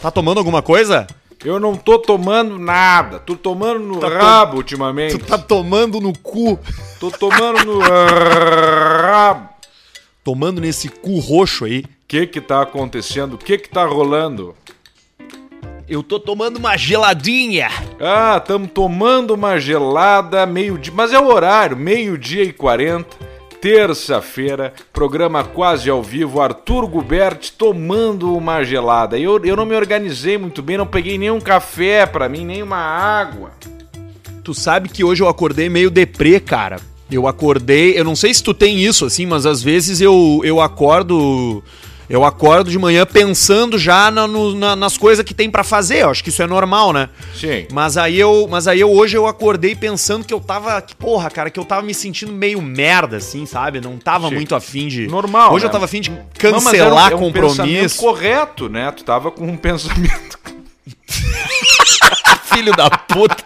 Tá tomando alguma coisa? Eu não tô tomando nada. Tô tomando no Tá to- rabo ultimamente. Tu tá tomando no cu. Tô tomando no rabo. Tomando nesse cu roxo aí. O que que tá acontecendo? O que que tá rolando? Eu tô tomando uma geladinha. Ah, estamos tomando uma gelada meio-dia. Mas é o horário, meio-dia e 40. Terça-feira, programa quase ao vivo, Arthur Guberti tomando uma gelada. Eu, eu não me organizei muito bem, não peguei nenhum café pra mim, nem uma água. Tu sabe que hoje eu acordei meio deprê, cara. Eu acordei, eu não sei se tu tem isso assim, mas às vezes eu, eu acordo eu acordo de manhã pensando já na- no- na- nas coisas que tem pra fazer. Eu acho que isso é normal, né? Sim. Mas aí eu, mas aí eu hoje eu acordei pensando que eu tava, que porra, cara, que eu tava me sentindo meio merda assim, sabe? Não tava Sim. muito afim de Normal, Hoje eu né? tava afim de Não, mas era cancelar é um pensamento compromisso. correto, né? Tu tava com um pensamento. filho da puta.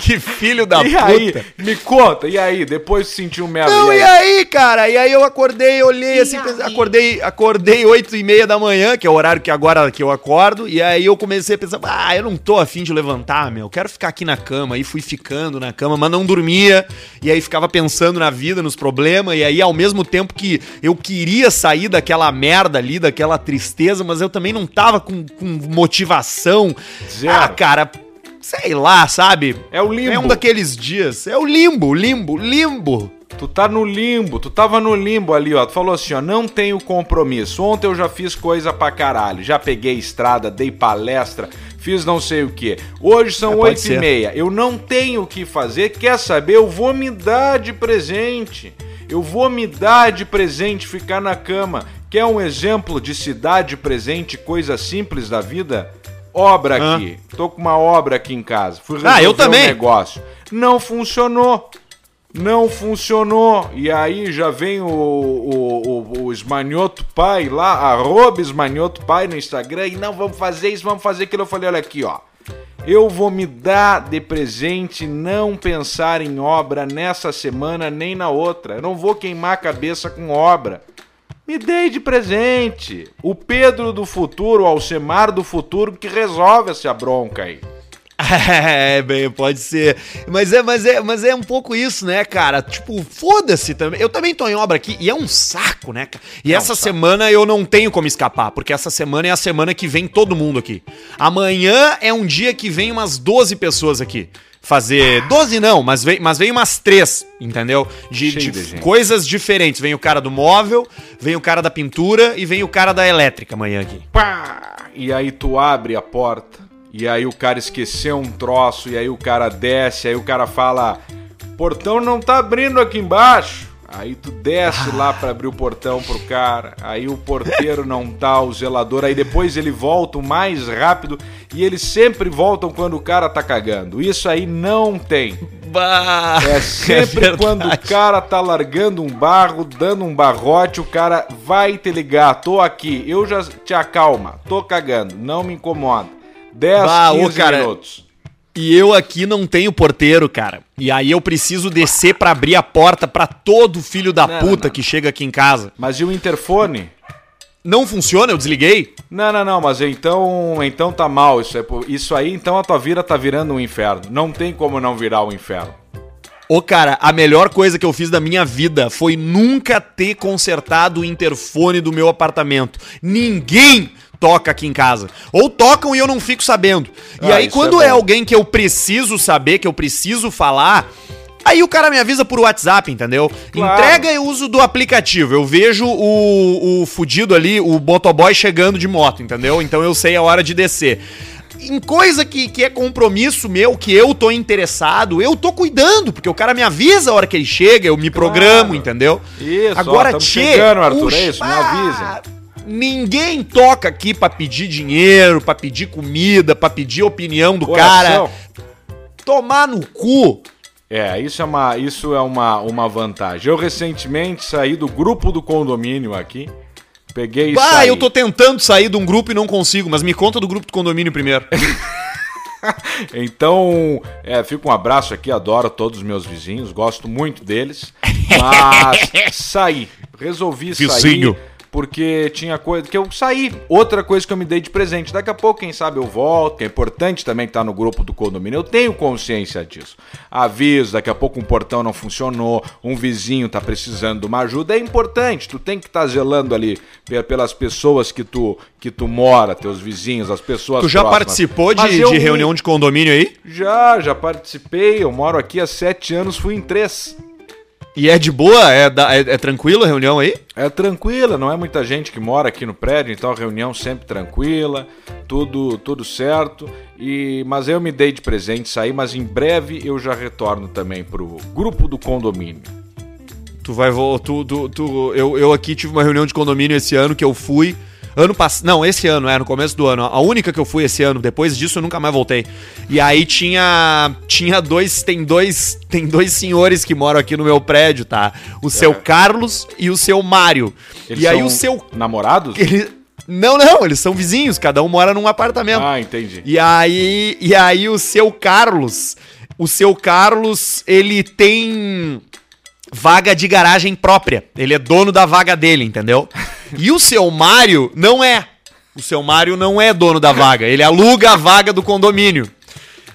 Que filho da e puta. aí, me conta, e aí? Depois sentiu merda. Não, e e aí? aí, cara? E aí eu acordei, olhei assim, pensei- acordei, acordei 8 e meia da manhã, que é o horário que agora que eu acordo, e aí eu comecei a pensar, ah, eu não tô afim de levantar, meu, eu quero ficar aqui na cama, aí fui ficando na cama, mas não dormia, e aí ficava pensando na vida, nos problemas, e aí ao mesmo tempo que eu queria sair daquela merda ali, daquela tristeza, mas eu também não tava com, com motivação. Zero. Ah, cara, sei lá, sabe? É o limbo. É um daqueles dias, é o limbo, limbo, limbo. Tu tá no limbo, tu tava no limbo ali, ó. Tu falou assim, ó, não tenho compromisso. Ontem eu já fiz coisa pra caralho. Já peguei estrada, dei palestra, fiz não sei o que. Hoje são É, oito e ser. meia. Eu não tenho o que fazer. Quer saber? Eu vou me dar de presente. Eu vou me dar de presente ficar na cama. Quer um exemplo de cidade presente, coisa simples da vida? Obra Hã? aqui. Tô com uma obra aqui em casa. Fui Ah, eu resolver também. Um negócio. Não funcionou. Não funcionou. E aí já vem o, o, o, o Esmanhoto Pai lá, arroba Esmanhoto Pai no Instagram, e não, vamos fazer isso, vamos fazer aquilo. Eu falei, olha aqui, ó. Eu vou me dar de presente não pensar em obra nessa semana nem na outra. Eu não vou queimar a cabeça com obra. Me dei de presente. O Pedro do futuro, o Alcemar do futuro, que resolve essa bronca aí. É, bem, pode ser. Mas é, mas é, mas é um pouco isso, né, cara? Tipo, foda-se também. Eu também tô em obra aqui e é um saco, né, cara? E É um essa saco. semana eu não tenho como escapar, porque essa semana é a semana que vem todo mundo aqui. Amanhã é um dia que vem umas 12 pessoas aqui. Fazer. 12 não, mas vem, mas vem umas três, entendeu? De, de de coisas diferentes. Vem o cara do móvel, vem o cara da pintura e vem o cara da elétrica amanhã aqui. pá! E aí tu abre a porta, e aí o cara esqueceu um troço, e aí o cara desce, aí o cara fala: portão não tá abrindo aqui embaixo. Aí tu desce lá pra abrir o portão pro cara, aí o porteiro não tá, o zelador, aí depois ele volta mais rápido e eles sempre voltam quando o cara tá cagando. Isso aí não tem. Bah, É sempre verdade. quando o cara tá largando um barro, dando um barrote, o cara vai te ligar. Tô aqui, eu já te acalma, tô cagando, não me incomoda. 10, Bah, ô, 15 cara, minutos. E eu aqui não tenho porteiro, cara. E aí eu preciso descer pra abrir a porta pra todo filho da Não, puta não, não. que chega aqui em casa. Mas e o interfone? Não funciona, eu desliguei. Não, não, não, mas então, então tá mal isso. É, isso aí, então a tua vida tá virando um inferno. Não tem como não virar um inferno. Ô, cara, a melhor coisa que eu fiz da minha vida foi nunca ter consertado o interfone do meu apartamento. Ninguém toca aqui em casa. Ou tocam e eu não fico sabendo. E Ah, aí, quando é é, alguém que eu preciso saber, que eu preciso falar. Aí o cara me avisa por WhatsApp, entendeu? Claro. Entrega eu uso do aplicativo. Eu vejo o, o fudido ali, o motoboy chegando de moto, entendeu? Então eu sei a hora de descer. Em coisa que, que é compromisso meu, que eu tô interessado, eu tô cuidando, porque o cara me avisa a hora que ele chega, eu me programo, entendeu? Isso, ó, Agora, tamo tchê, chegando, Arthur, puxa, é isso, me avisa. Ninguém toca aqui pra pedir dinheiro, pra pedir comida, pra pedir opinião do Coração. cara. Tomar no cu. É, isso é uma, isso é uma, uma vantagem. Eu recentemente saí do grupo do condomínio aqui. Peguei Bah, saí. eu tô tentando sair de um grupo e não consigo, mas me conta do grupo do condomínio primeiro. Então, é, fica um abraço aqui, adoro todos os meus vizinhos, gosto muito deles. Mas saí, resolvi Vizinho. sair porque tinha coisa que eu saí. Outra coisa que eu me dei de presente. Daqui a pouco, quem sabe, eu volto. Que é importante também estar no grupo do condomínio. Eu tenho consciência disso. Aviso, daqui a pouco um portão não funcionou, um vizinho tá precisando de uma ajuda. É importante. Tu tem que estar tá zelando ali pelas pessoas que tu, que tu mora, teus vizinhos, as pessoas. Tu já próximas. participou de, de reunião de condomínio aí? Já, já participei. Eu moro aqui há sete anos, fui em três. E é de boa? É, da, é, é, tranquilo a reunião aí? É tranquila, não é muita gente que mora aqui no prédio, então a reunião sempre tranquila, tudo tudo certo. E mas eu me dei de presente sair, mas em breve eu já retorno também pro grupo do condomínio. Tu vai tu, tu, tu eu, eu aqui tive uma reunião de condomínio esse ano que eu fui. Ano passado. Não, esse ano, é, no começo do ano. A única que eu fui esse ano, depois disso eu nunca mais voltei. E aí tinha. Tinha dois. Tem dois. Tem dois senhores que moram aqui no meu prédio, tá? O é. seu Carlos e o seu Mário. Eles e aí o seu. Namorados? Ele, não, não, eles são vizinhos, cada um mora num apartamento. Ah, entendi. E aí, e aí o seu Carlos, o seu Carlos, ele tem vaga de garagem própria. Ele é dono da vaga dele, entendeu? E o seu Mário não é. O seu Mário não é dono da vaga. Ele aluga a vaga do condomínio.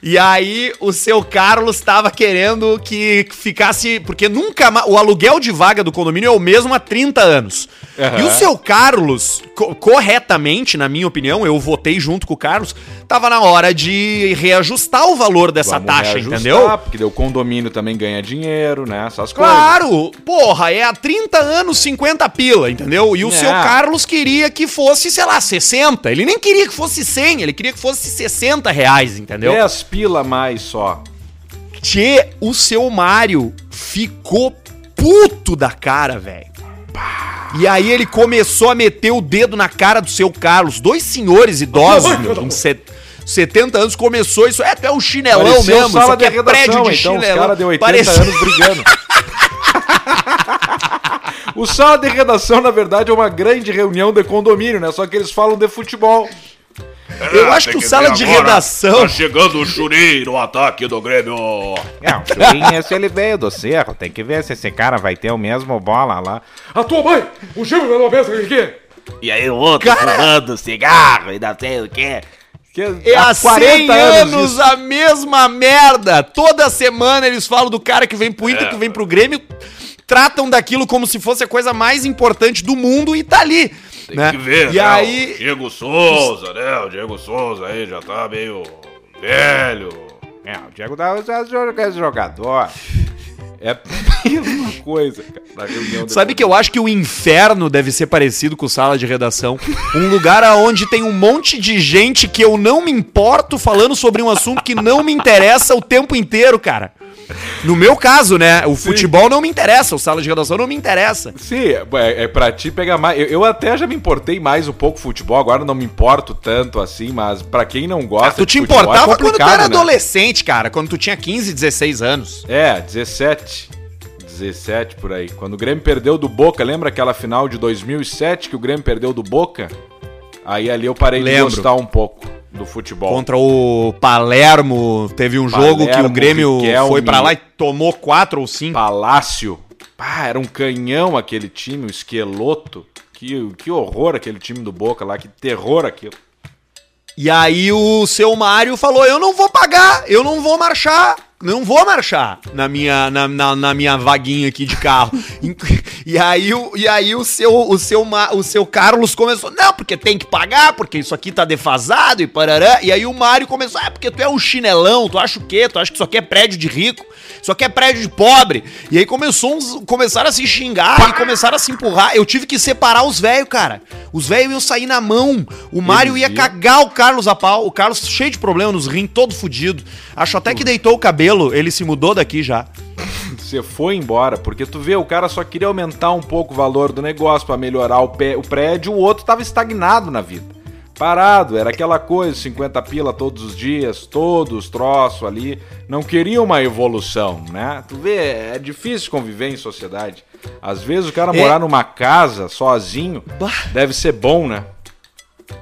E aí o seu Carlos estava querendo que ficasse. Porque nunca mais. O aluguel de vaga do condomínio é o mesmo há 30 anos. Uhum. E o seu Carlos, co corretamente, na minha opinião, eu votei junto com o Carlos, tava na hora de reajustar o valor dessa Vamos taxa, entendeu? Porque o condomínio também ganha dinheiro, né? Essas coisas. Claro! Porra, é há 30 anos 50 pila, entendeu? E o é. seu Carlos queria que fosse, sei lá, 60. Ele nem queria que fosse 100, ele queria que fosse 60 reais, entendeu? 10 pila mais só. Tchê, o seu Mário ficou puto da cara, velho. E aí ele começou a meter o dedo na cara do seu Carlos. Dois senhores idosos, meu, com 70 anos, começou isso. É, tu é um chinelão Pareceu mesmo, sala de é prédio de então, chinelão. Os caras de 80 Parece... anos brigando. o sala de redação, na verdade, é uma grande reunião de condomínio, né? Só que eles falam de futebol. É, eu acho que o sala de redação. Tá chegando o Churi no ataque do Grêmio. É, o Churinho, esse ele veio do cerro. Tem que ver se esse cara vai ter o mesmo bola lá. A tua mãe! O Chico da mesa aqui! E aí o outro cara... fumando cigarro e não sei o quê. Que é há 40 anos, anos a mesma merda. Toda semana eles falam do cara que vem pro Inter, é. que vem pro Grêmio, tratam daquilo como se fosse a coisa mais importante do mundo e tá ali. Tem né? que ver, e né? aí... O Diego Souza, né? O Diego Souza aí já tá meio velho. É, o Diego dá esse jogador. É a mesma coisa, cara. Sabe que eu acho que o inferno deve ser parecido com sala de redação? Um lugar onde tem um monte de gente que eu não me importo falando sobre um assunto que não me interessa o tempo inteiro, cara. No meu caso, né? O Sim. futebol não me interessa, o sala de redação não me interessa. Sim, é, é pra ti pegar mais. Eu, eu, até já me importei mais um pouco futebol, agora não me importo tanto assim, mas pra quem não gosta. Ah, tu te futebol, importava é quando tu era né? adolescente, cara, quando tu tinha 15, 16 anos. É, 17. 17 por aí. Quando o Grêmio perdeu do Boca, lembra aquela final de 2007 que o Grêmio perdeu do Boca? Aí ali eu parei Lembro. de gostar um pouco do futebol. Contra o Palermo, teve um Palermo, jogo que o Grêmio Riquelme, foi para lá e tomou quatro ou cinco. Palácio. Pá, era um canhão aquele time, um esqueloto. Que, que horror aquele time do Boca lá, que terror aquilo. E aí o seu Mário falou: Eu não vou pagar, eu não vou marchar não vou marchar na minha, na, na, na, minha vaguinha aqui de carro. e aí, e aí o, seu, o, seu, o seu Carlos começou, não, porque tem que pagar, porque isso aqui tá defasado e parará. E aí o Mário começou, ah, porque tu é um chinelão, tu acha o quê? Tu acha que isso aqui é prédio de rico? Isso aqui é prédio de pobre? E aí começou uns, começaram a se xingar e começaram a se empurrar. Eu tive que separar os velhos, cara. Os velhos iam sair na mão. O Mário ia cagar o Carlos a pau. O Carlos cheio de problema nos rins, todo fudido. Acho até que deitou o cabelo, ele se mudou daqui já. Você foi embora, porque tu vê, o cara só queria aumentar um pouco o valor do negócio para melhorar o, pé, o prédio, o outro tava estagnado na vida. Parado, era aquela coisa, 50 pila todos os dias, todos troço ali. Não queria uma evolução, né? Tu vê, é difícil conviver em sociedade. Às vezes o cara é. morar numa casa sozinho bah. deve ser bom, né?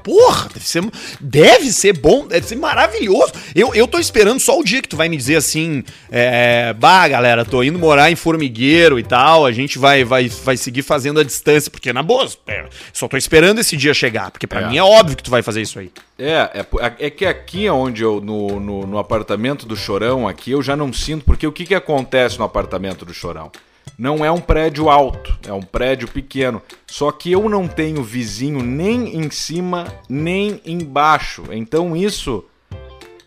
Porra, deve ser, deve ser bom, deve ser maravilhoso. Eu, eu tô esperando só o dia que tu vai me dizer assim, é, bah, galera, tô indo morar em Formigueiro e tal, a gente vai, vai, vai seguir fazendo a distância, porque na boa, é, só tô esperando esse dia chegar, porque para É. mim é óbvio que tu vai fazer isso aí. É, é, po- é que aqui onde eu, no, no, no apartamento do Chorão, aqui, eu já não sinto, porque o que, que acontece no apartamento do Chorão? Não é um prédio alto, é um prédio pequeno. Só que eu não tenho vizinho nem em cima, nem embaixo. Então isso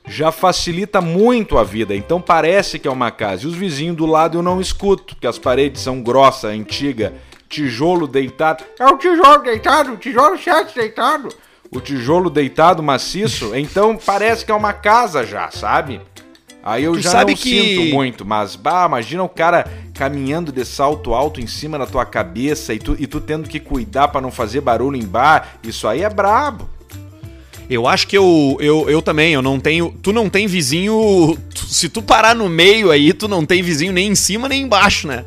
já facilita muito a vida. Então parece que é uma casa. E os vizinhos do lado eu não escuto, porque as paredes são grossas, antiga, tijolo deitado. É o tijolo deitado, o tijolo certo deitado. O tijolo deitado maciço, então parece que é uma casa já, sabe? Aí eu Tu já sabe não que- sinto muito, mas bah, imagina o cara caminhando de salto alto em cima da tua cabeça e tu, e tu tendo que cuidar pra não fazer barulho em bar. Isso aí é brabo. Eu acho que eu, eu, eu também, eu não tenho. Tu não tem vizinho. tu- se tu parar no meio aí, tu não tem vizinho nem em cima nem embaixo, né?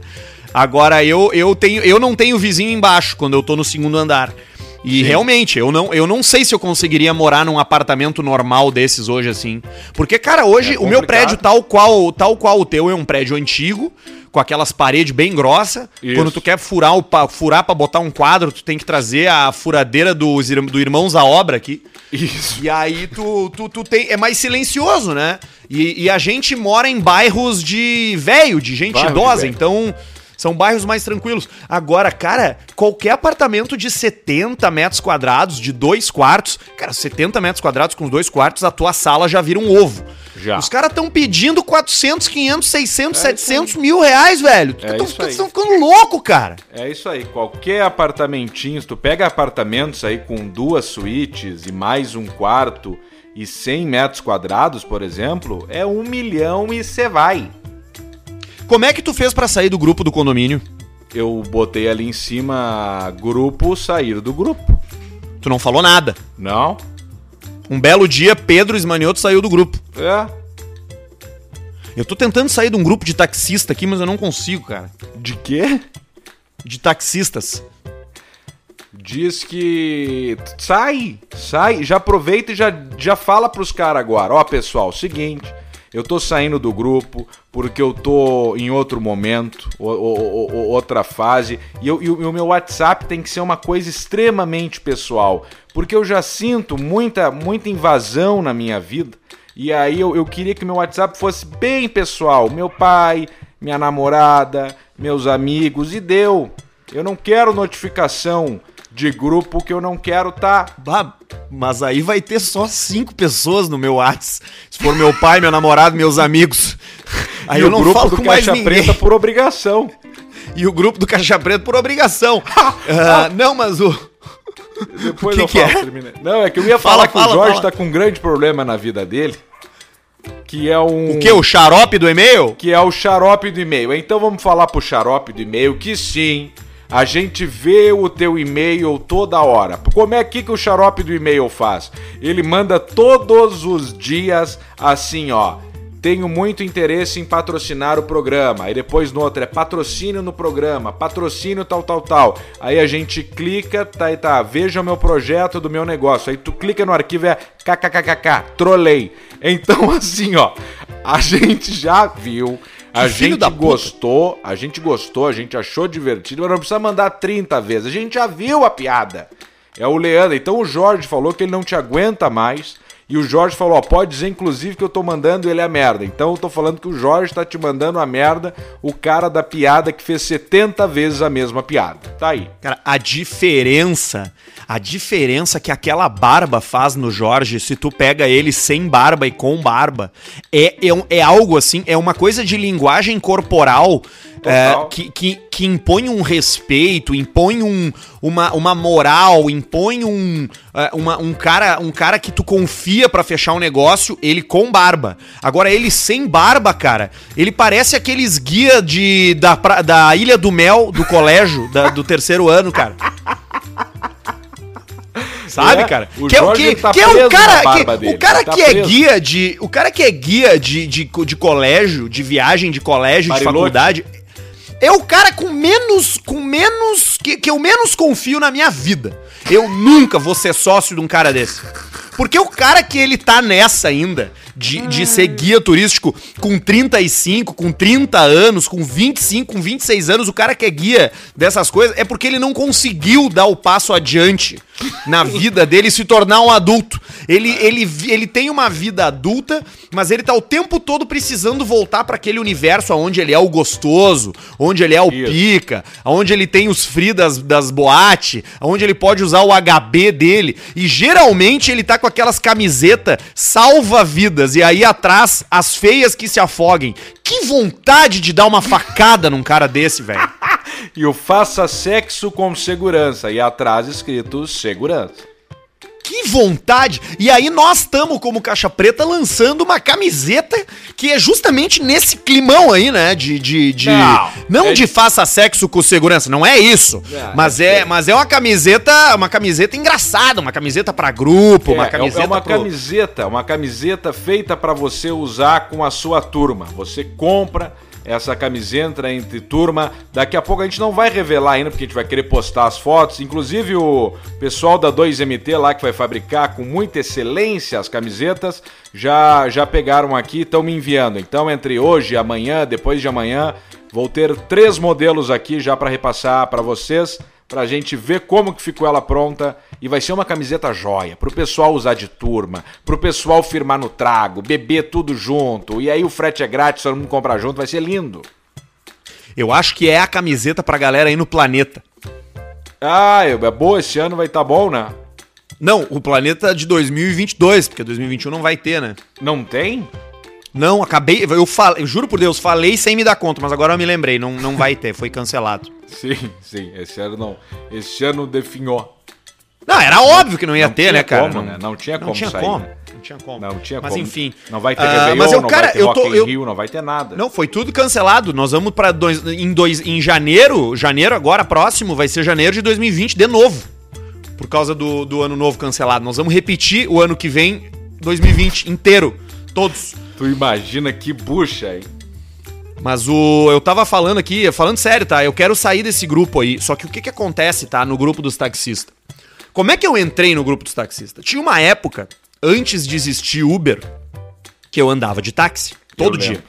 Agora eu, eu tenho. Eu não tenho vizinho embaixo quando eu tô no segundo andar. E realmente, eu não, eu não sei se eu conseguiria morar num apartamento normal desses hoje assim. Porque, cara, hoje É o meu prédio, tal qual, tal qual o teu, é um prédio antigo, com aquelas paredes bem grossas. Isso. Quando tu quer furar o furar para botar um quadro, tu tem que trazer a furadeira dos, do Irmãos à Obra aqui. Isso. E aí tu, tu, tu tem. É mais silencioso, né? E, e a gente mora em bairros de velho, de gente Bairro de idosa, velho. então. São bairros mais tranquilos. Agora, cara, qualquer apartamento de 70 metros quadrados, de dois quartos, cara, 70 metros quadrados com dois quartos, a tua sala já vira um ovo. Já. Os caras estão pedindo 400, 500, 600, É 700 mil reais, velho. É aí. Estão ficando louco, cara. É isso aí, qualquer apartamentinho, se tu pega apartamentos aí com duas suítes e mais um quarto e 100 metros quadrados, por exemplo, é um milhão e você vai. Como é que tu fez pra sair do grupo do condomínio? Eu botei ali em cima grupo, sair do grupo. Tu não falou nada. Não? Um belo dia, Pedro Esmanioto saiu do grupo. É. Eu tô tentando sair de um grupo de taxista aqui, mas eu não consigo, cara. De quê? De taxistas. Diz que. Sai! Sai! Já aproveita e já, já fala pros caras agora. Ó, pessoal, seguinte. Eu tô saindo do grupo porque eu tô em outro momento, outra fase. E, eu- o e o meu WhatsApp tem que ser uma coisa extremamente pessoal. Porque eu já sinto muita, muita invasão na minha vida. E aí eu, eu queria que meu WhatsApp fosse bem pessoal. Meu pai, minha namorada, meus amigos. E deu. Eu não quero notificação de grupo que eu não quero tá. Bah, mas aí vai ter só cinco pessoas no meu Whats. Se for meu pai, meu namorado, meus amigos. Aí E eu o não grupo falo do com mais Caixa ninguém. Preta por obrigação. E o grupo do Caixa Preto por obrigação. Ah, não, mas o... Depois Que eu que falo, é? termina. Não, é que eu ia Fala, falar que fala, o Jorge fala. tá com um grande problema na vida dele. Que é um. O que? O xarope do e-mail? que é o xarope do e-mail. Então vamos falar pro xarope do e-mail que sim, a gente vê o teu e-mail toda hora. Como é que, que o xarope do e-mail faz? Ele manda todos os dias assim, ó. Tenho muito interesse em patrocinar o programa. Aí depois no outro é patrocínio no programa, patrocínio tal, tal, tal. Aí a gente clica, tá, e tá, veja o meu projeto do meu negócio. Aí tu clica no arquivo é kkkk, trolei. Então assim, ó, a gente já viu, a Que gente gostou, a gente gostou, a gente achou divertido, mas não precisa mandar 30 vezes. A gente já viu a piada. É o Leandro. Então o Jorge falou que ele não te aguenta mais. E o Jorge falou, ó, pode dizer inclusive que eu tô mandando ele a merda. Então eu tô falando que o Jorge tá te mandando a merda, o cara da piada que fez 70 vezes a mesma piada. Tá aí. Cara, a diferença, a diferença que aquela barba faz no Jorge, se tu pega ele sem barba e com barba, é, é, é algo assim, é uma coisa de linguagem corporal é, que, que, que impõe um respeito, impõe um, uma, uma moral, impõe um, é, uma- um, cara, um cara que tu confia pra fechar um negócio, ele com barba. Agora, ele sem barba, cara, ele parece aqueles guia de, da, da Ilha do Mel do colégio, da- do terceiro ano, cara. Sabe, É, cara? o que é o que, tá que é o cara que, dele, o cara tá que é guia de o cara que é guia de, de, de colégio, de viagem de colégio, de faculdade, É o cara com menos. com menos. que, que eu menos confio na minha vida. Eu nunca vou ser sócio de um cara desse. Porque o cara que ele tá nessa ainda, de, de ser guia turístico com 35, com 30 anos, com 25, com 26 anos, o cara que é guia dessas coisas, é porque ele não conseguiu dar o passo adiante na vida dele e se tornar um adulto. Ele, ele, ele tem uma vida adulta, mas ele tá o tempo todo precisando voltar para aquele universo onde ele é o gostoso, onde ele é o Isso. pica, onde ele tem os free das, das boate, onde ele pode usar o HB dele. E geralmente ele tá com aquelas camisetas salva-vidas e aí atrás as feias que se afoguem. Que vontade de dar uma facada num cara desse, velho. E o faça sexo com segurança. E atrás escrito segurança. Que vontade! E aí nós estamos, como Caixa Preta, lançando uma camiseta que é justamente nesse climão aí, né? De. de, de não Não, é de faça sexo com segurança, não é isso. É, mas, é é, mas é uma camiseta. Uma camiseta engraçada, uma camiseta pra grupo, uma É, camiseta é uma pro- camiseta, uma camiseta feita para você usar com a sua turma. Você compra essa camiseta entre turma. Daqui a pouco a gente não vai revelar ainda, porque a gente vai querer postar as fotos. Inclusive o pessoal da 2MT lá que vai fabricar com muita excelência as camisetas, já já pegaram aqui, estão me enviando. Então entre hoje e amanhã, depois de amanhã, vou ter três modelos aqui já para repassar para vocês pra gente ver como que ficou ela pronta e vai ser uma camiseta joia, pro pessoal usar de turma, pro pessoal firmar no trago, beber tudo junto, e aí o frete é grátis, todo mundo compra junto, vai ser lindo. Eu acho que é a camiseta pra galera aí no planeta. Ah, é boa, esse ano vai estar tá bom, né? Não, o planeta de 2022, porque 2021 não vai ter, né? Não tem? Não, acabei. Eu, falei, eu juro por Deus, falei sem me dar conta, mas agora eu me lembrei. Não, não vai ter, foi cancelado. Sim, sim, esse ano não. Esse ano definhou. Não, era óbvio que não ia Não ter, né, cara? como, né? Não tinha não como tinha sair, como. né? Não tinha como. Não tinha mas como. enfim. Não vai ter Ah, Réveillon, mas eu, não cara, vai ter eu tô- eu- Rio, não vai ter nada. Não, foi tudo cancelado. Nós vamos pra dois, em, dois, em janeiro, janeiro agora próximo, vai ser janeiro de 2020 de novo. Por causa do, do ano novo cancelado. Nós vamos repetir o ano que vem, 2020 inteiro. Todos. Tu imagina que bucha, hein? Mas o. Eu tava falando aqui, falando sério, tá? Eu quero sair desse grupo aí. Só que o que que acontece, tá? No grupo dos taxistas. Como é que eu entrei no grupo dos taxistas? Tinha uma época, antes de existir Uber, que eu andava de táxi. Todo Eu dia.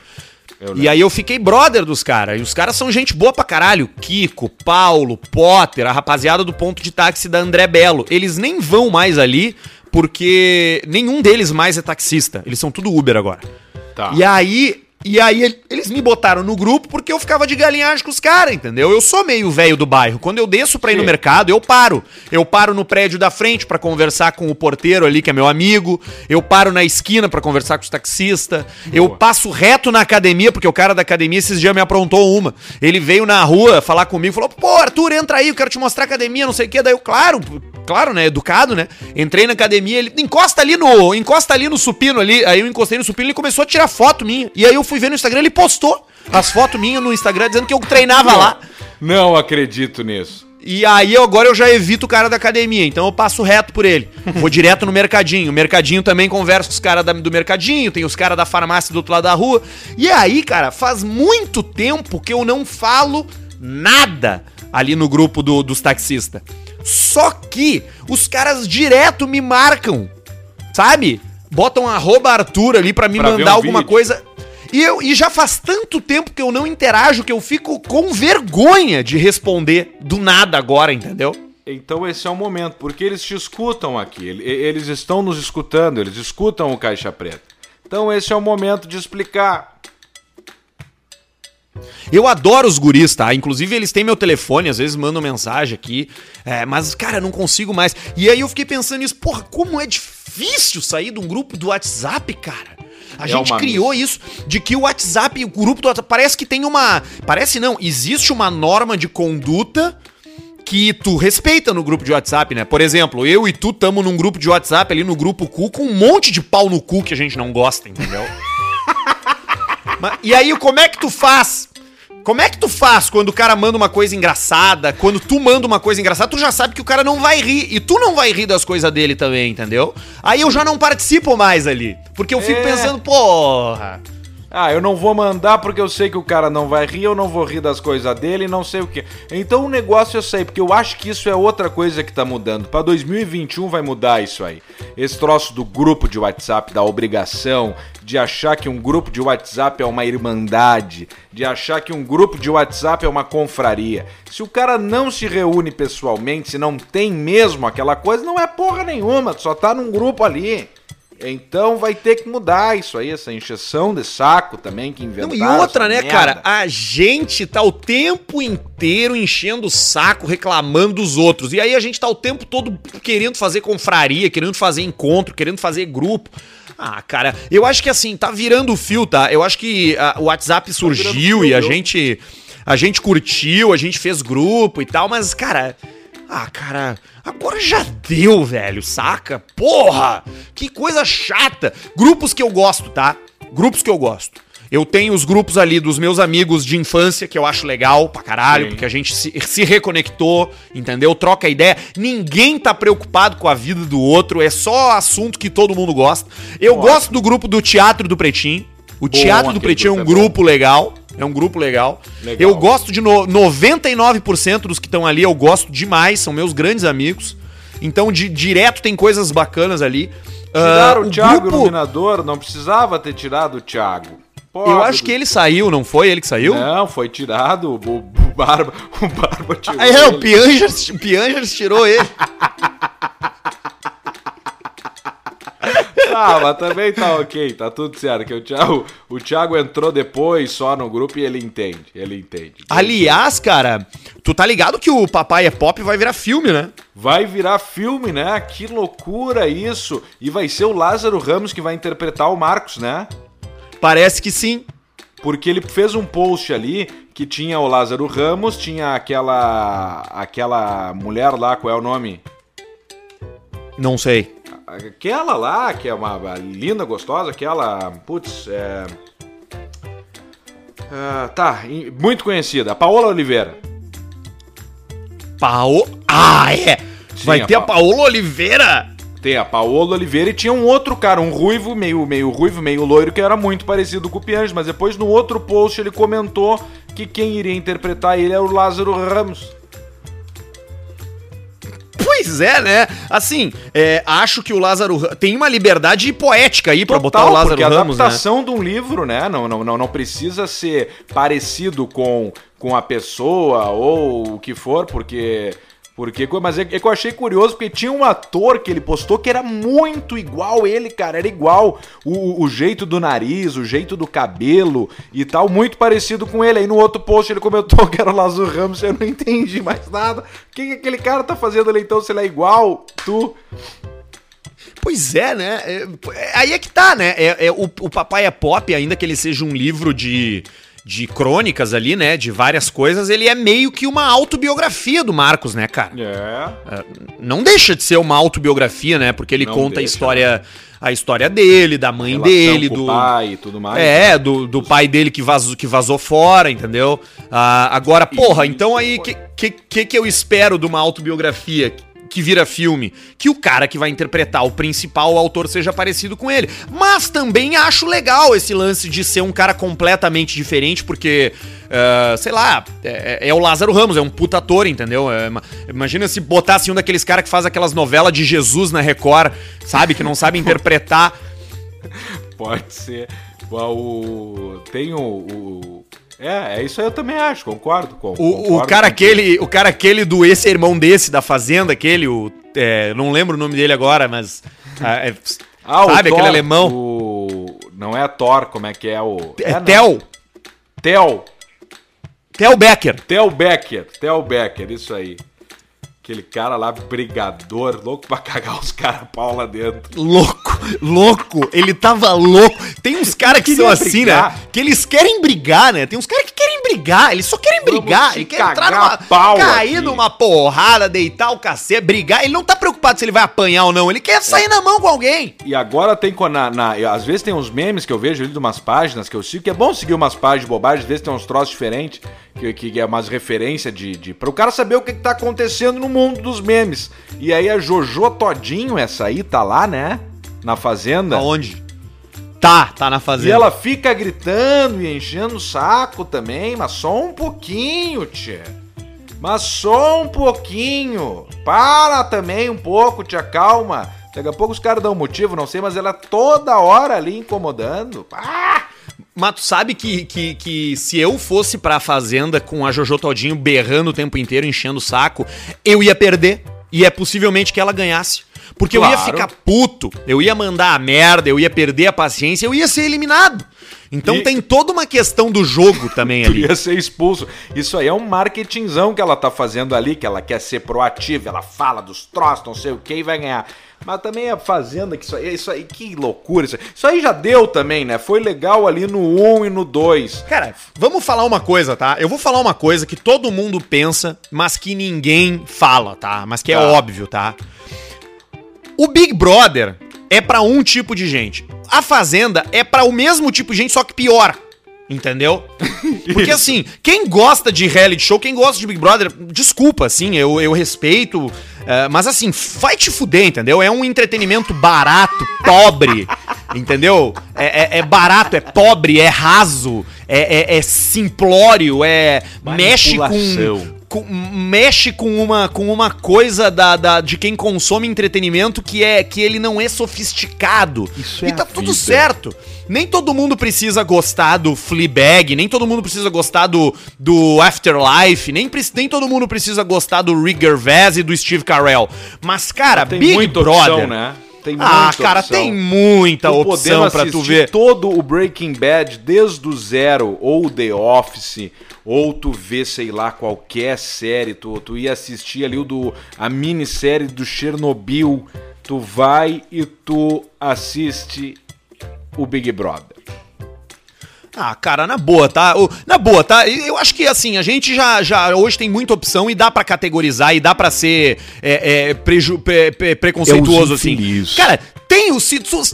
lembro. E aí eu fiquei brother dos caras. E os caras são gente boa pra caralho. Kiko, Paulo, Potter, a rapaziada do ponto de táxi da André Belo. Eles nem vão mais ali porque nenhum deles mais é taxista. Eles são tudo Uber agora. Tá. E aí, e aí el- eles me botaram no grupo porque eu ficava de galinhagem com os caras, entendeu? Eu sou meio velho do bairro. Quando eu desço pra ir no mercado, eu paro. Eu paro no prédio da frente pra conversar com o porteiro ali, que é meu amigo. Eu paro na esquina pra conversar com os taxistas. Eu passo reto na academia, porque o cara da academia esses dias me aprontou uma. Ele veio na rua falar comigo, falou: "Pô, Arthur, entra aí, eu quero te mostrar a academia, não sei o quê". Daí eu, claro, claro, né, educado, né? Entrei na academia, ele encosta ali no, encosta ali no supino ali. Aí eu encostei no supino, ele começou a tirar foto minha. E aí eu fui ver no Instagram, ele postou as fotos minhas no Instagram dizendo que eu treinava lá. Não acredito nisso. E aí agora eu já evito o cara da academia, então eu passo reto por ele. Vou direto no mercadinho. O mercadinho também conversa com os caras do mercadinho, tem os caras da farmácia do outro lado da rua. E aí, cara, faz muito tempo que eu não falo nada ali no grupo do- dos taxistas. Só que os caras direto me marcam, sabe? Botam arroba Arthur ali pra me Pra mandar um alguma vídeo. coisa. E, eu, e já faz tanto tempo que eu não interajo que eu fico com vergonha de responder do nada agora, entendeu? Então esse é o momento, porque eles te escutam aqui, ele- eles estão nos escutando, eles escutam o Caixa Preta. Então esse é o momento de explicar. Eu adoro os guris, tá? Inclusive, eles têm meu telefone, às vezes mandam mensagem aqui. É, mas, cara, não consigo mais. E aí eu fiquei pensando nisso, porra, como é difícil sair de um grupo do WhatsApp, cara. A É gente criou isso de que o WhatsApp, o grupo do WhatsApp, parece que tem uma. Parece não, existe uma norma de conduta que tu respeita no grupo de WhatsApp, né? Por exemplo, eu e tu tamo num grupo de WhatsApp ali no grupo cu com um monte de pau no cu que a gente não gosta, entendeu? Mas- e aí, como é que tu faz? Como é que tu faz quando o cara manda uma coisa engraçada? Quando tu manda uma coisa engraçada, tu já sabe que o cara não vai rir. E tu não vai rir das coisas dele também, entendeu? Aí eu já não participo mais ali. Porque eu fico É. pensando, porra. Ah, eu não vou mandar porque eu sei que o cara não vai rir, eu não vou rir das coisas dele, não sei o que. Então o negócio eu sei, porque eu acho que isso é outra coisa que tá mudando. Pra 2021 vai mudar isso aí. Esse troço do grupo de WhatsApp, da obrigação, de achar que um grupo de WhatsApp é uma irmandade, de achar que um grupo de WhatsApp é uma confraria. Se o cara não se reúne pessoalmente, se não tem mesmo aquela coisa, não é porra nenhuma, só tá num grupo ali. Então vai ter que mudar isso aí, essa encheção de saco também que inventaram. Não, e outra, né, merda. cara? A gente tá o tempo inteiro enchendo o saco, reclamando dos outros. E aí a gente tá o tempo todo querendo fazer confraria, querendo fazer encontro, querendo fazer grupo. Ah, cara, eu acho que assim, tá virando fio, tá? Eu acho que ah, o WhatsApp surgiu fio, e a gente. A gente curtiu, a gente fez grupo e tal, mas, cara. Ah, cara, agora já deu, velho, saca? Porra! Que coisa chata! Grupos que eu gosto, tá? Grupos que eu gosto. Eu tenho os grupos ali dos meus amigos de infância, que eu acho legal pra caralho, Sim. porque a gente se, se reconectou, entendeu? Troca ideia. Ninguém tá preocupado com a vida do outro, é só assunto que todo mundo gosta. Eu Ótimo. gosto do grupo do Teatro do Pretinho. O Teatro do Pretinho é um é grupo legal. É um grupo legal. Legal. Eu gosto de no, 99% dos que estão ali, eu gosto demais, são meus grandes amigos. Então, de, direto tem coisas bacanas ali. Tiraram Ah, o Thiago grupo- Iluminador, não precisava ter tirado o Thiago. Eu Pobre acho do- que ele saiu, não foi ele que saiu? Não, foi tirado. O, o Barba, o Barba tirou Ah, é, o ele. Piangers, o Piangers tirou ele. Ah, mas também tá ok, tá tudo certo. Que o, Thiago, o Thiago entrou depois só no grupo e ele entende. Ele entende. Aliás, cara, tu tá ligado que o Papai é Pop vai virar filme, né? Vai virar filme, né? Que loucura isso! E vai ser o Lázaro Ramos que vai interpretar o Marcos, né? Parece que sim. Porque ele fez um post ali que tinha o Lázaro Ramos, tinha aquela aquela mulher lá, qual é o nome? Não sei. Aquela lá, que é uma, linda, gostosa, aquela. Putz, é. Ah, tá, muito conhecida, a Paola Oliveira. Pao... Ah, é! Vai a ter a Pa- Paola Oliveira! Tem a Paola Oliveira e tinha um outro cara, um ruivo, meio, meio ruivo, meio loiro, que era muito parecido com o Pianges, mas depois no outro post ele comentou que quem iria interpretar ele era o Lázaro Ramos. Pois é, né? Assim, é, acho que o Lázaro tem uma liberdade poética aí pra botar o Lázaro porque a Ramos, né? adaptação de um livro, né? Não, não, não, não precisa ser parecido com, com a pessoa ou o que for, porque. Porque, mas é, é que eu achei curioso, porque tinha um ator que ele postou que era muito igual ele, cara. Era igual o, o jeito do nariz, o jeito do cabelo e tal, muito parecido com ele. Aí no outro post ele comentou que era o Lázaro Ramos, eu não entendi mais nada. O que, que aquele cara tá fazendo ali então se ele é igual? Tu. Pois é, né? É, é- aí é que tá, né? É, é o, o Papai é Pop, ainda que ele seja um livro de, de crônicas ali, né? De várias coisas, ele é meio que uma autobiografia do Marcos, né, cara? É. É, Não deixa de ser uma autobiografia, né? Porque ele Não conta a deixa, história, a história dele, da mãe Relação dele, do. pai e tudo mais. É, do, do pai dele que vazou, que vazou fora, entendeu? Ah, agora, porra, então aí, o que, que que eu espero de uma autobiografia que vira filme? Que o cara que vai interpretar o principal, o autor, seja parecido com ele. Mas também acho legal esse lance de ser um cara completamente diferente, porque, ah, sei lá, é, é o Lázaro Ramos, é um puta ator, entendeu? É, ima- imagina se botasse um daqueles caras que faz aquelas novelas de Jesus na Record, sabe? Que não sabe interpretar. Pode ser. O, tem o, o- É, é isso aí eu também acho, concordo com. O, o concordo cara com- aquele, o cara aquele do esse irmão desse da fazenda, aquele, o, é, não lembro o nome dele agora, mas ah, é, Ah, o sabe Thor, aquele alemão? O... Não é Thor, como é que é o. É, não. Tel, Tel. Tel Becker. Tel Becker. Tel Becker, isso aí. Aquele cara lá, brigador, louco pra cagar os caras pau lá dentro. Louco, louco, ele tava louco. Tem uns caras que são assim, brigar. né? Que eles querem brigar, né? Tem uns caras que querem brigar, eles só querem brigar. Ele quer entrar numa. pau cair aqui. numa porrada, deitar o cacete, brigar. Ele não tá preocupado se ele vai apanhar ou não. Ele quer sair na mão com alguém. E agora tem quando na, na- às vezes tem uns memes que eu vejo ali de umas páginas que eu sigo, que é bom seguir umas páginas de bobagem, às vezes tem uns troços diferentes, que, que é umas referências de, de. para o cara saber o que, que tá acontecendo no mundo dos memes. E aí a Jojo Todinho, essa aí, tá lá, né? Na fazenda. Aonde? Tá, tá na E fazenda. ela fica gritando e enchendo o saco também, mas só um pouquinho, tia. Mas só um pouquinho. Para também um pouco, tia, calma. Daqui a pouco os caras dão motivo, não sei, mas ela toda hora ali incomodando. Ah! Mas tu sabe que, que, que se eu fosse pra fazenda com a Jojo Todinho berrando o tempo inteiro, enchendo o saco, eu ia perder. E é possivelmente que ela ganhasse. Porque eu ia Claro. ficar puto, eu ia mandar a merda, eu ia perder a paciência, eu ia ser eliminado. Então E- tem toda uma questão do jogo também ali. ia ser expulso. Isso aí é um marketingzão que ela tá fazendo ali, que ela quer ser proativa, ela fala dos troços, não sei o que, e vai ganhar. Mas também a Fazenda, que isso aí, isso aí, que loucura. Isso aí, isso aí já deu também, né? Foi legal ali no 1 e no 2. Cara, vamos falar uma coisa, tá? Eu vou falar uma coisa que todo mundo pensa, mas que ninguém fala, tá? Mas que é Tá. óbvio, tá? O Big Brother é pra um tipo de gente. A Fazenda é pra o mesmo tipo de gente, só que pior. Entendeu? Porque assim, quem gosta de reality show, quem gosta de Big Brother, desculpa, assim, eu, eu respeito. eh, mas assim, vai te fuder, entendeu? É um entretenimento barato, pobre, entendeu? É, é- é barato, é pobre, é raso, é, é- é simplório, é. mexe com. Com- mexe com uma, com uma coisa da, da- de quem consome entretenimento que é que ele não é sofisticado. Isso e é tá tudo vida. certo. Nem todo mundo precisa gostar do Fleabag, nem todo mundo precisa gostar do, do Afterlife, nem, nem todo mundo precisa gostar do Rick Gervais e do Steve Carell. Mas, cara, Tem Big muita Brother... opção, né? Tem Ah, cara, opção. tem muita Tu opção pra tu ver. todo o Breaking Bad desde o zero, ou The Office, ou tu vê, sei lá, qualquer série, tu, tu ia assistir ali o do, a minissérie do Chernobyl, tu vai e tu assiste o Big Brother. Ah, cara, na boa, tá? Na boa, tá? Eu acho que assim, a gente já, já hoje tem muita opção e dá pra categorizar e dá pra ser é, é, preju- pre- pre- preconceituoso, os assim. Cara, tem, o,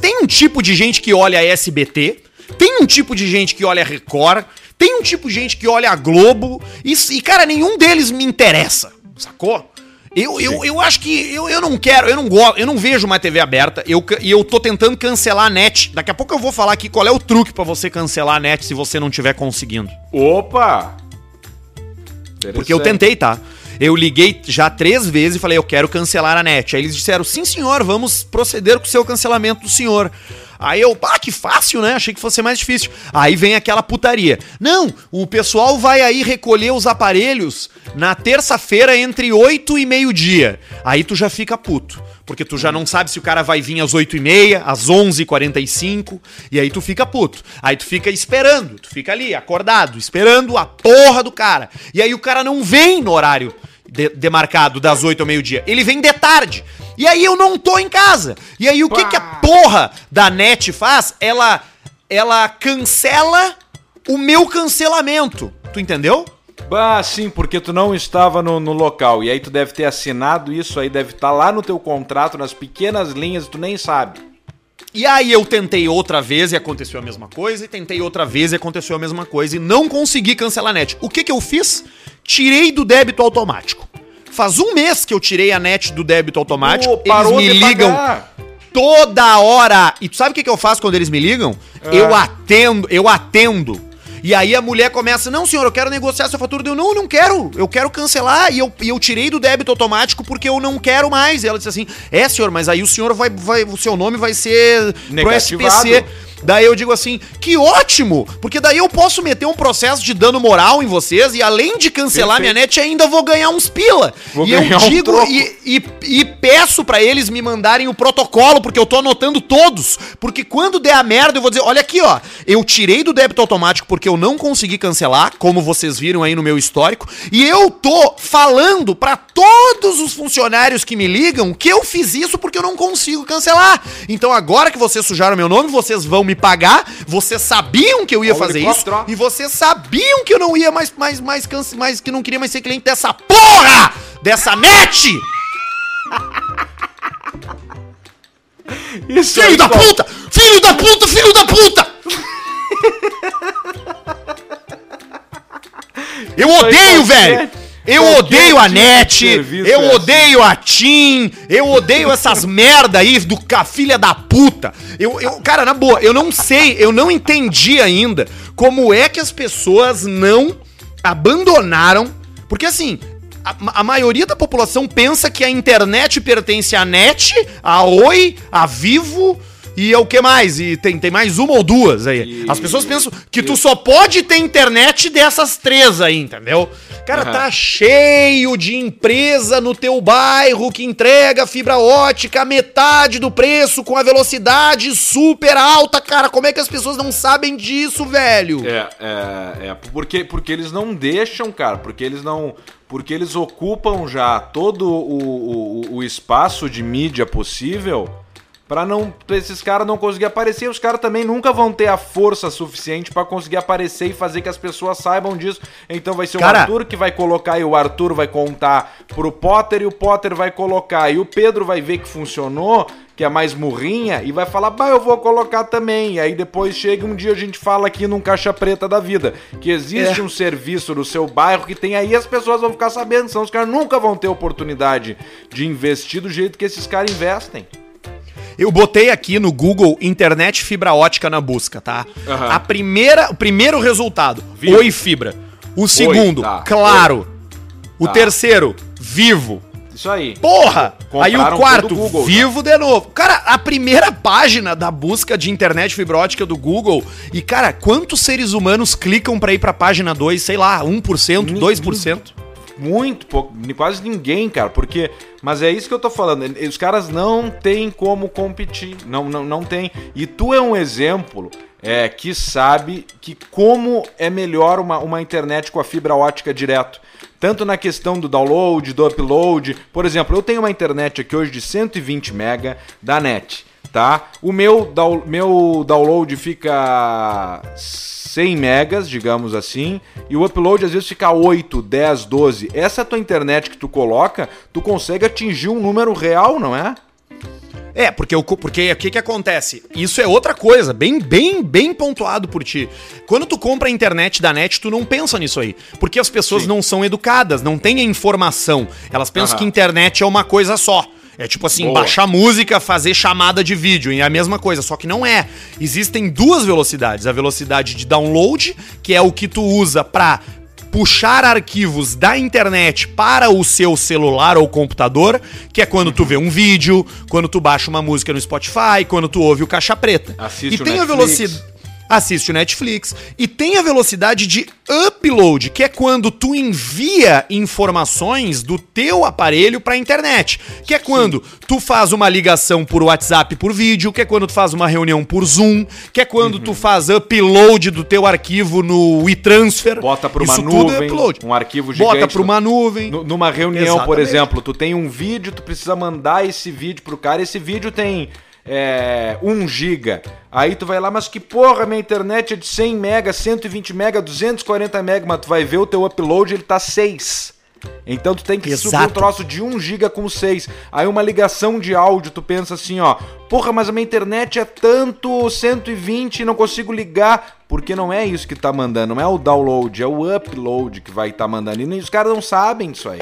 tem um tipo de gente que olha a SBT, tem um tipo de gente que olha a Record, tem um tipo de gente que olha a Globo, e, e, cara, nenhum deles me interessa, sacou? Eu, eu, eu acho que eu, eu não quero, eu não gosto, eu não vejo mais TV aberta eu, e eu tô tentando cancelar a net. Daqui a pouco eu vou falar aqui qual é o truque pra você cancelar a net se você não tiver conseguindo. Opa! Porque eu tentei, tá? Eu liguei já três vezes e falei, eu quero cancelar a net. Aí eles disseram, sim senhor, vamos proceder com o seu cancelamento do senhor. Aí eu, ah, que fácil, né? Achei que fosse mais difícil. Aí vem aquela putaria. Não, o pessoal vai aí recolher os aparelhos na terça-feira entre 8 e meio-dia. Aí tu já fica puto. Porque tu já não sabe se o cara vai vir às 8 e meia, às 11h45, e aí tu fica puto. Aí tu fica esperando, tu fica ali, acordado, esperando a porra do cara. E aí o cara não vem no horário de- demarcado das 8 ao meio-dia. Ele vem de tarde. E aí eu não tô em casa. E aí o que, que a porra da net faz? Ela, ela cancela o meu cancelamento. Tu entendeu? Ah, sim, porque tu não estava no, no local. E aí tu deve ter assinado isso aí, deve estar lá no teu contrato, nas pequenas linhas, tu nem sabe. E aí eu tentei outra vez e aconteceu a mesma coisa, e tentei outra vez e aconteceu a mesma coisa, e não consegui cancelar a net. O que que eu fiz? Tirei do débito automático. Faz um mês que eu tirei a net do débito automático, Pô, eles me ligam pagar. toda hora. E tu sabe o que, que eu faço quando eles me ligam? Eu atendo, eu atendo. E aí a mulher começa, não senhor, eu quero negociar essa fatura. Eu, não, não quero, eu quero cancelar. E eu, e eu tirei do débito automático porque eu não quero mais. E ela disse assim, é senhor, mas aí o senhor vai, vai o seu nome vai ser pro Negativado. SPC. Daí eu digo assim, que ótimo, porque daí eu posso meter um processo de dano moral em vocês e além de cancelar Perfeito. minha net, ainda vou ganhar uns pila. Vou e eu um digo, troco. e, e, e peço pra eles me mandarem o protocolo, porque eu tô anotando todos. Porque quando der a merda, eu vou dizer: olha aqui, ó. Eu tirei do débito automático porque eu não consegui cancelar, como vocês viram aí no meu histórico. E eu tô falando pra todos os funcionários que me ligam que eu fiz isso porque eu não consigo cancelar. Então agora que vocês sujaram meu nome, vocês vão me pagar. Vocês sabiam que eu ia Olha fazer isso. E vocês sabiam que eu não ia mais, mais, mais, canse, mais que não queria mais ser cliente dessa porra! Dessa net! Isso Filho da puta! Filho da puta! Filho da puta! Eu odeio, velho! Eu Qualquer odeio a tipo net, eu é assim. odeio a TIM, eu odeio essas merda aí do ca- filha da puta. Eu, eu, cara, na boa, eu não sei, eu não entendi ainda como é que as pessoas não abandonaram. Porque assim, a, a maioria da população pensa que a internet pertence à net, a Oi, a Vivo. E é o que mais? E tem, tem mais uma ou duas aí. E- As pessoas pensam que tu só pode ter internet dessas três aí, entendeu? Cara, Aham. tá cheio de empresa no teu bairro que entrega fibra ótica a metade do preço com a velocidade super alta, cara. Como é que as pessoas não sabem disso, velho? É, é, é porque, porque eles não deixam, cara, porque eles não. Porque eles ocupam já todo o, o, o espaço de mídia possível pra não pra esses caras não conseguir aparecer. Os caras também nunca vão ter a força suficiente pra conseguir aparecer e fazer que as pessoas saibam disso. Então vai ser Cara- o Arthur que vai colocar e o Arthur vai contar pro Potter e o Potter vai colocar e o Pedro vai ver que funcionou. Que é mais murrinha, e vai falar, bah, eu vou colocar também. E aí depois chega um dia a gente fala aqui num caixa preta da vida. Que existe É. um serviço no seu bairro que tem aí, as pessoas vão ficar sabendo. Senão os caras nunca vão ter oportunidade de investir do jeito que esses caras investem. Eu botei aqui no Google internet fibra ótica na busca, tá? Aham. A primeira, o primeiro resultado, Vivo. Oi Fibra. O segundo, tá. Claro. O Tá. terceiro, Vivo. Isso aí. Porra! Compraram Aí o quarto, Google, vivo de novo. Cara, a primeira página da busca de internet fibra ótica do Google. E, cara, quantos seres humanos clicam pra ir pra página 2? Sei lá, 1%, 2%? Muito pouco, quase ninguém, cara, porque. Mas é isso que eu tô falando. Os caras não têm como competir. Não, não, não tem. E tu é um exemplo é, que sabe que como é melhor uma, uma internet com a fibra ótica direto. Tanto na questão do download, do upload. Por exemplo, eu tenho uma internet aqui hoje de 120 mega da net, tá? O meu, down- meu download fica 100 megas, digamos assim, e o upload às vezes fica 8, 10, 12. Essa tua internet que tu coloca, tu consegue atingir um número real, não é? É, porque o porque que que acontece? Isso é outra coisa, bem bem bem pontuado por ti. Quando tu compra a internet da net, tu não pensa nisso aí, porque as pessoas Sim. não são educadas, não têm a informação. Elas pensam Aham. que internet é uma coisa só. É tipo assim, Boa. baixar música, fazer chamada de vídeo, e é a mesma coisa, só que não é. Existem duas velocidades, a velocidade de download, que é o que tu usa pra puxar arquivos da internet para o seu celular ou computador, que é quando tu vê um vídeo, quando tu baixa uma música no Spotify, quando tu ouve o Caixa Preta. Assiste e tem a Netflix. velocidade assiste o Netflix e tem a velocidade de upload, que é quando tu envia informações do teu aparelho para a internet, que é quando tu faz uma ligação por WhatsApp por vídeo, que é quando tu faz uma reunião por Zoom, que é quando Uhum. tu faz upload do teu arquivo no WeTransfer. Bota uma tudo é nuvem, upload. um arquivo gigante. Bota pra uma nuvem. Nu- Numa reunião, por Exatamente. exemplo, tu tem um vídeo, tu precisa mandar esse vídeo pro cara, esse vídeo tem é, 1 giga. Aí tu vai lá, mas que porra, minha internet é de 100 mega, 120 mega, 240 mega, mas tu vai ver o teu upload, ele tá 6. Então tu tem que subir um Exato. troço de 1 giga com 6. Aí uma ligação de áudio, tu pensa assim, ó, porra, mas a minha internet é tanto 120 e não consigo ligar. Porque não é isso que tá mandando, não é o download, é o upload que vai estar mandando. E os caras não sabem disso aí.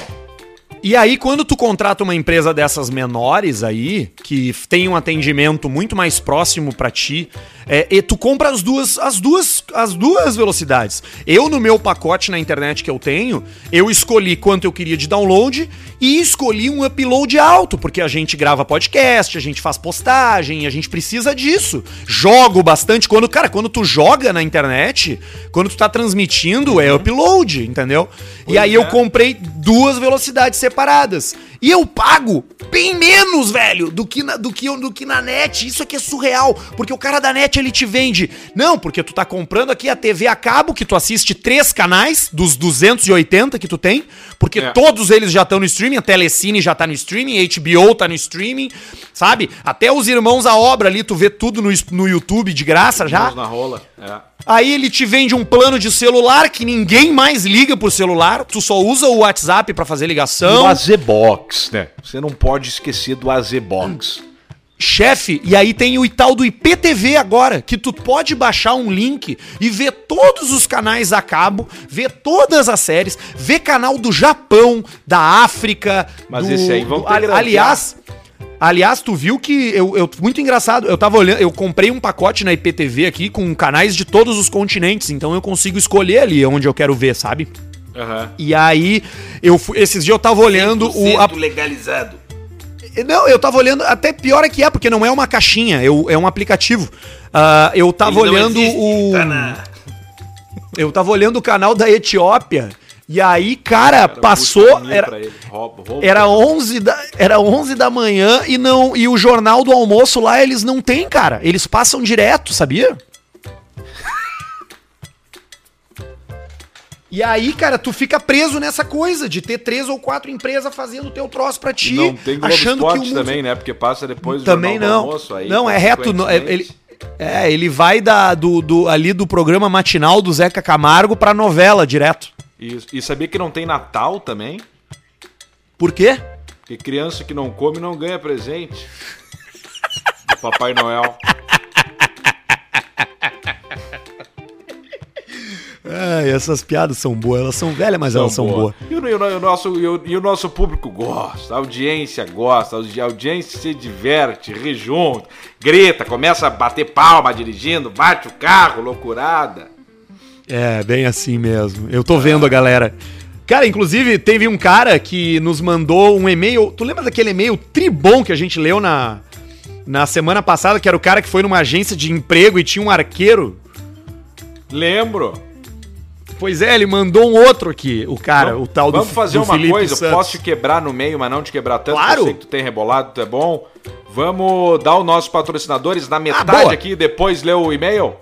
E aí, quando tu contrata uma empresa dessas menores aí, que tem um atendimento muito mais próximo pra ti, é, e tu compra as duas, as duas, as duas velocidades. Eu, no meu pacote na internet que eu tenho, eu escolhi quanto eu queria de download e escolhi um upload alto, porque a gente grava podcast, a gente faz postagem, a gente precisa disso. Jogo bastante. Quando, cara, quando tu joga na internet, quando tu tá transmitindo, é upload, entendeu? e Pois aí é. eu comprei duas velocidades separadas. E eu pago bem menos, velho, do que, na, do, que, do que na net. Isso aqui é surreal. Porque o cara da net, ele te vende. Não, porque tu tá comprando aqui a TV a cabo, que tu assiste três canais dos 280 que tu tem. Porque É. todos eles já estão no streaming. A Telecine já tá no streaming, HBO tá no streaming, sabe? Até os irmãos a obra ali, tu vê tudo no, no YouTube de graça já. Mãos na rola. É. Aí ele te vende um plano de celular que ninguém mais liga por celular, tu só usa o WhatsApp pra fazer o ligação. AZ Box, né? Você não pode esquecer do AZ Box. Chefe, e aí tem o tal do IPTV agora, que tu pode baixar um link e ver todos os canais a cabo, ver todas as séries, ver canal do Japão, da África, Mas do, esse aí vão do- ter aliás, aliás, tu viu que eu, eu muito engraçado, eu tava olhando, eu comprei um pacote na IPTV aqui com canais de todos os continentes, então eu consigo escolher ali onde eu quero ver, sabe? Aham. E aí, eu fui- esses dias eu tava olhando o a- legalizado. não, eu tava olhando, até pior é que é, porque não é uma caixinha, eu- é um aplicativo. Ah, eu tava olhando o. Eu tava olhando o canal da Etiópia. E aí, cara, passou. Era, era 11 da, era 11 da manhã e não e o jornal do almoço lá eles não têm, cara. Eles passam direto, sabia? E aí, cara, tu fica preso nessa coisa de ter três ou quatro empresas fazendo o teu troço pra ti, Não tem Globo achando que o Esporte mundo também, né? Porque passa depois do também Jornal do não. Almoço, aí, não, é reto. no- é- ele, é, ele vai da, do, do- ali do programa matinal do Zeca Camargo pra novela direto. Isso. E sabia que não tem Natal também? Por quê? Porque criança que não come não ganha presente. Do Papai Noel. Ai, essas piadas são boas. Elas são velhas, mas elas são boa. boas. E o, e o- nosso, e, o, e o nosso público gosta, a audiência gosta, a audiência se diverte, ri junto, grita, começa a bater palma dirigindo, bate o carro, loucurada. É, bem assim mesmo. Eu tô vendo a galera. Cara, inclusive, teve um cara que nos mandou um e-mail. Tu lembra daquele e-mail tribom que a gente leu na, na semana passada, que era o cara que foi numa agência de emprego e tinha um arqueiro? Lembro. Pois é, ele mandou um outro aqui, o cara, o tal do Vamos fazer do uma Felipe coisa, Santos. posso te quebrar no meio, mas não te quebrar tanto, Claro. eu sei que tu tem rebolado, tu é bom. Vamos dar os nossos patrocinadores na metade Ah, aqui e depois ler o e-mail?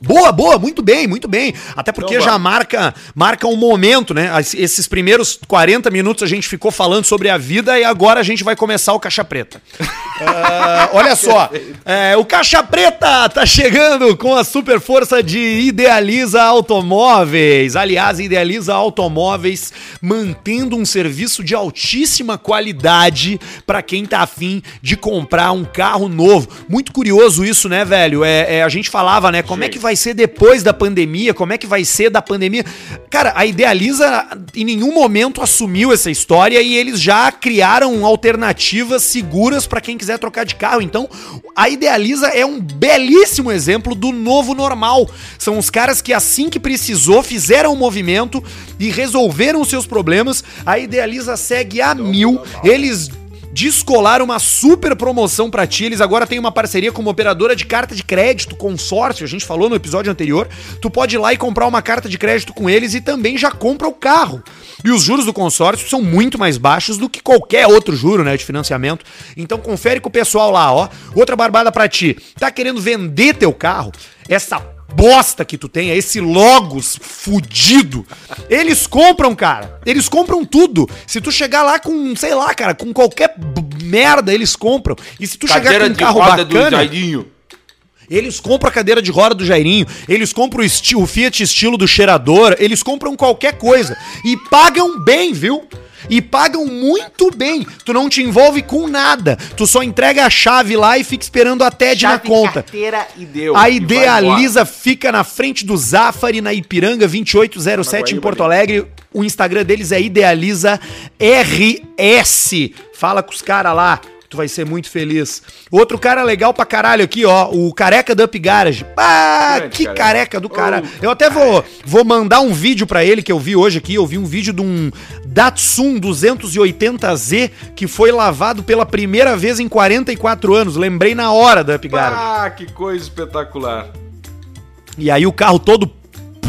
Boa, boa, muito bem, muito bem. Até porque Então já marca, marca um momento, né? Esses primeiros 40 minutos a gente ficou falando sobre a vida e agora a gente vai começar o Caixa Preta. Ah, olha só, é, o Caixa Preta tá chegando com a super força de Idealiza Automóveis. Aliás, Idealiza Automóveis mantendo um serviço de altíssima qualidade para quem tá afim de comprar um carro novo. Muito curioso isso, né, velho? É, é, a gente falava, né? Como é que vai ser depois da pandemia? Como é que vai ser da pandemia? Cara, a Idealiza em nenhum momento assumiu essa história e eles já criaram alternativas seguras para quem quiser trocar de carro. Então, a Idealiza é um belíssimo exemplo do novo normal. São os caras que assim que precisou fizeram o movimento e resolveram os seus problemas. A Idealiza segue a mil. Eles descolar uma super promoção pra ti. Eles agora têm uma parceria com uma operadora de carta de crédito, consórcio, a gente falou no episódio anterior. Tu pode ir lá e comprar uma carta de crédito com eles e também já compra o carro. E os juros do consórcio são muito mais baixos do que qualquer outro juro, né, de financiamento. Então confere com o pessoal lá, ó. Outra barbada pra ti. Tá querendo vender teu carro? Essa bosta que tu tem, é esse Logos fudido. Eles compram, cara. Eles compram tudo. Se tu chegar lá com, sei lá, cara, com qualquer merda, eles compram. E se tu chegar com um carro bacana, Jairinho. eles compram a cadeira de roda do Jairinho, eles compram o, esti- o Fiat estilo do cheirador, eles compram qualquer coisa. E pagam bem, viu? E pagam muito bem. Tu não te envolve com nada. Tu só entrega a chave lá e fica esperando a TED na conta. carteira e deu. A Idealiza fica na frente do Zafari, na Ipiranga 2807 em Porto Alegre. O Instagram deles é Idealiza RS. Fala com os caras lá. Tu vai ser muito feliz. Outro cara legal pra caralho aqui, ó. O careca da Up Garage. Ah, Grande que careca. careca do cara. Eu até vou, vou mandar um vídeo pra ele que eu vi hoje aqui. Eu vi um vídeo de um Datsun 280Z que foi lavado pela primeira vez em 44 anos. Lembrei na hora da Up Garage. Ah, que coisa espetacular. E aí o carro todo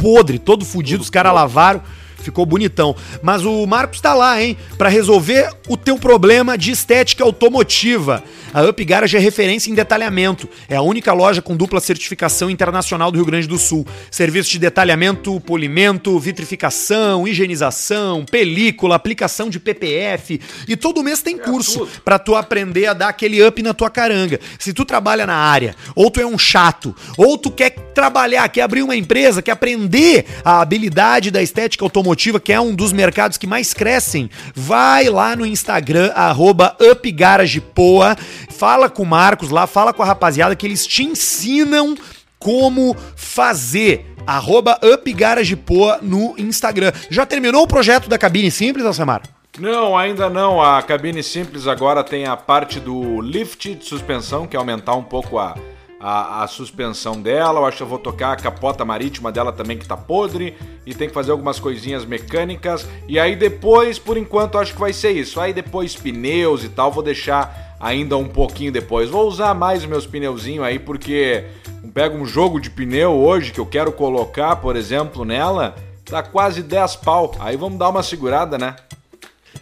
podre, todo fudido, os caras lavaram, ficou bonitão. Mas o Marcos tá lá, hein, Pra resolver o teu problema de estética automotiva. A Up Garage é referência em detalhamento. É a única loja com dupla certificação internacional do Rio Grande do Sul. Serviços de detalhamento, polimento, vitrificação, higienização, película, aplicação de PPF e todo mês tem curso pra tu aprender a dar aquele up na tua caranga. Se tu trabalha na área, ou tu é um chato, ou tu quer trabalhar, quer abrir uma empresa, quer aprender a habilidade da estética automotiva, que é um dos mercados que mais crescem, vai lá no Instagram, arroba UpGaragePoa, fala com o Marcos lá, fala com a rapaziada que eles te ensinam como fazer. Arroba UpGaragePoa no Instagram. Já terminou o projeto da cabine simples, Alcemar? Não, ainda não. A cabine simples agora tem a parte do lift de suspensão, que é aumentar um pouco a, a, a, suspensão dela. Eu acho que eu vou tocar a capota marítima dela também, que tá podre. E tem que fazer algumas coisinhas mecânicas. E aí depois, por enquanto, acho que vai ser isso. Aí depois pneus e tal, vou deixar ainda um pouquinho depois. Vou usar mais meus pneuzinhos aí, porque pega um jogo de pneu hoje que eu quero colocar, por exemplo, nela, tá quase 10 pau. Aí vamos dar uma segurada, né?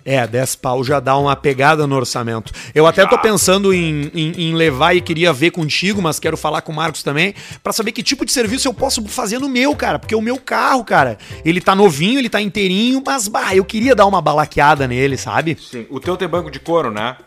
É, 10 pau já dá uma pegada no orçamento. Eu até já. tô pensando em, em, em, levar e queria ver contigo, mas quero falar com o Marcos também, para saber que tipo de serviço eu posso fazer no meu, cara. Porque o meu carro, cara, ele tá novinho, ele tá inteirinho, mas, bah, eu queria dar uma balaqueada nele, sabe? Sim. O teu tem banco de couro, né?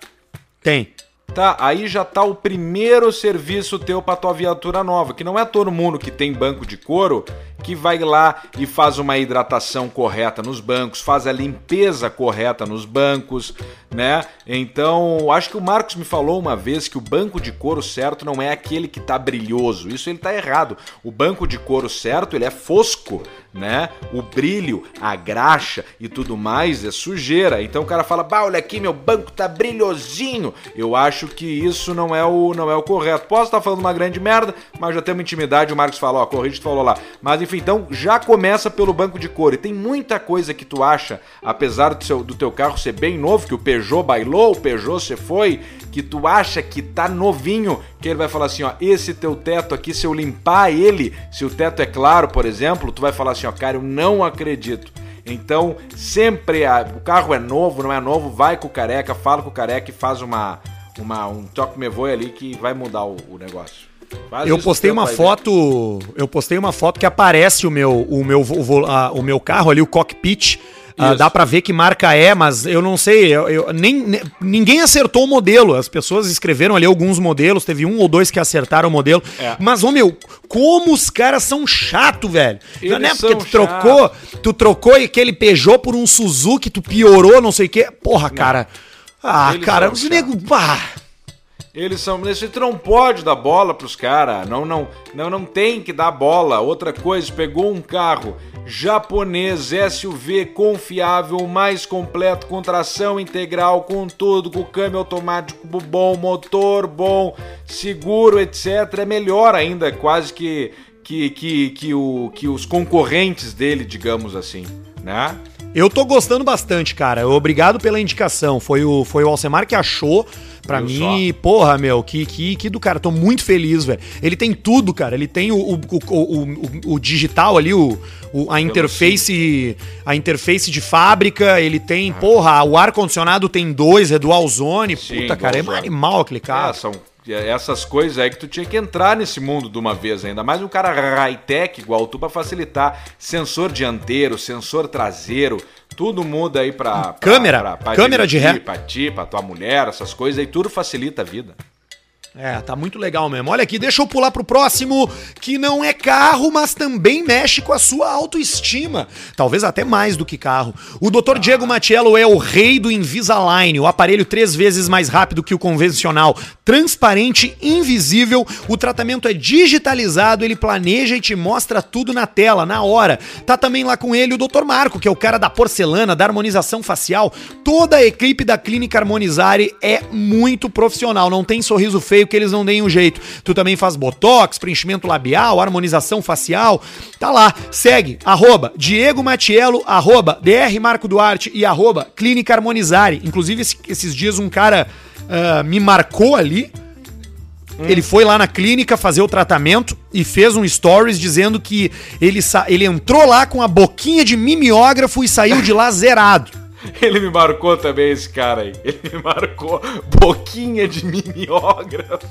Tem. Tá, aí já tá o primeiro serviço teu pra tua viatura nova, que não é todo mundo que tem banco de couro que vai lá e faz uma hidratação correta nos bancos, faz a limpeza correta nos bancos, né? Então, acho que o Marcos me falou uma vez que o banco de couro certo não é aquele que tá brilhoso. Isso ele tá errado. O banco de couro certo, ele é fosco, né? O brilho, a graxa e tudo mais é sujeira. Então o cara fala: "Bah, olha aqui, meu banco tá brilhosinho". Eu acho que isso não é o não é o correto. Posso estar falando uma grande merda, mas já temos intimidade, o Marcos falou, ó, corrige, falou lá. Mas enfim, então já começa pelo banco de couro. E tem muita coisa que tu acha, apesar do, seu, do teu carro ser bem novo, que o Peugeot bailou, o Peugeot você foi, que tu acha que tá novinho, que ele vai falar assim, ó, esse teu teto aqui, se eu limpar ele, se o teto é claro, por exemplo, tu vai falar assim, ó, cara, eu não acredito. Então, sempre a, o carro é novo, não é novo, vai com o careca, fala com o careca e faz uma, uma um toque me voe ali que vai mudar o, o negócio. Faz eu postei uma foto, ver. eu postei uma foto que aparece o meu o meu o, a, o meu carro ali, o cockpit Uh, dá para ver que marca é, mas eu não sei, eu, eu nem, ninguém acertou o modelo. As pessoas escreveram ali alguns modelos, teve um ou dois que acertaram o modelo. É. Mas, ô meu, como os caras são chato, velho. Eles não é porque tu trocou, tu trocou aquele Peugeot por um Suzuki, tu piorou, não sei o quê. Porra, não. cara. Ah, Eles cara, os nego. Eles são. Você não pode dar bola pros caras. Não, não, não, não tem que dar bola. Outra coisa, pegou um carro japonês SUV confiável, mais completo, com tração integral, com tudo, com câmbio automático bom, motor bom, seguro, etc. É melhor ainda, quase que que, que, que, o, que os concorrentes dele, digamos assim, né? Eu tô gostando bastante, cara. Obrigado pela indicação. Foi o, foi o Alcemar que achou. Pra mim, só. porra, meu, que, que, que do cara. Tô muito feliz, velho. Ele tem tudo, cara. Ele tem o, o, o, o, o digital ali, o, o, a interface a interface de fábrica. Ele tem, ah. porra, o ar-condicionado tem dois, é dual zone. Sim, Puta, cara, é um animal aquele cara. É, são essas coisas aí que tu tinha que entrar nesse mundo de uma vez ainda mais um cara high-tech igual tu para facilitar sensor dianteiro, sensor traseiro, tudo muda aí pra, pra câmera, pra, pra câmera de ré, pra ti, pra tua mulher, essas coisas aí tudo facilita a vida. É, tá muito legal mesmo. Olha aqui, deixa eu pular pro próximo, que não é carro, mas também mexe com a sua autoestima. Talvez até mais do que carro. O Dr. Diego Matiello é o rei do Invisalign, o aparelho três vezes mais rápido que o convencional, transparente, invisível. O tratamento é digitalizado, ele planeja e te mostra tudo na tela, na hora. Tá também lá com ele o Dr. Marco, que é o cara da porcelana, da harmonização facial. Toda a equipe da Clínica Harmonizare é muito profissional, não tem sorriso feio que eles não deem um jeito. Tu também faz botox, preenchimento labial, harmonização facial. Tá lá, segue, arroba Diego Matiello, arroba DR Marco Duarte e arroba Clínica Harmonizare. Inclusive, esses dias um cara uh, me marcou ali. Ele foi lá na clínica fazer o tratamento e fez um stories dizendo que ele, ele entrou lá com a boquinha de mimeógrafo e saiu de lá zerado. Ele me marcou também, esse cara aí. Ele me marcou boquinha de mimeógrafo.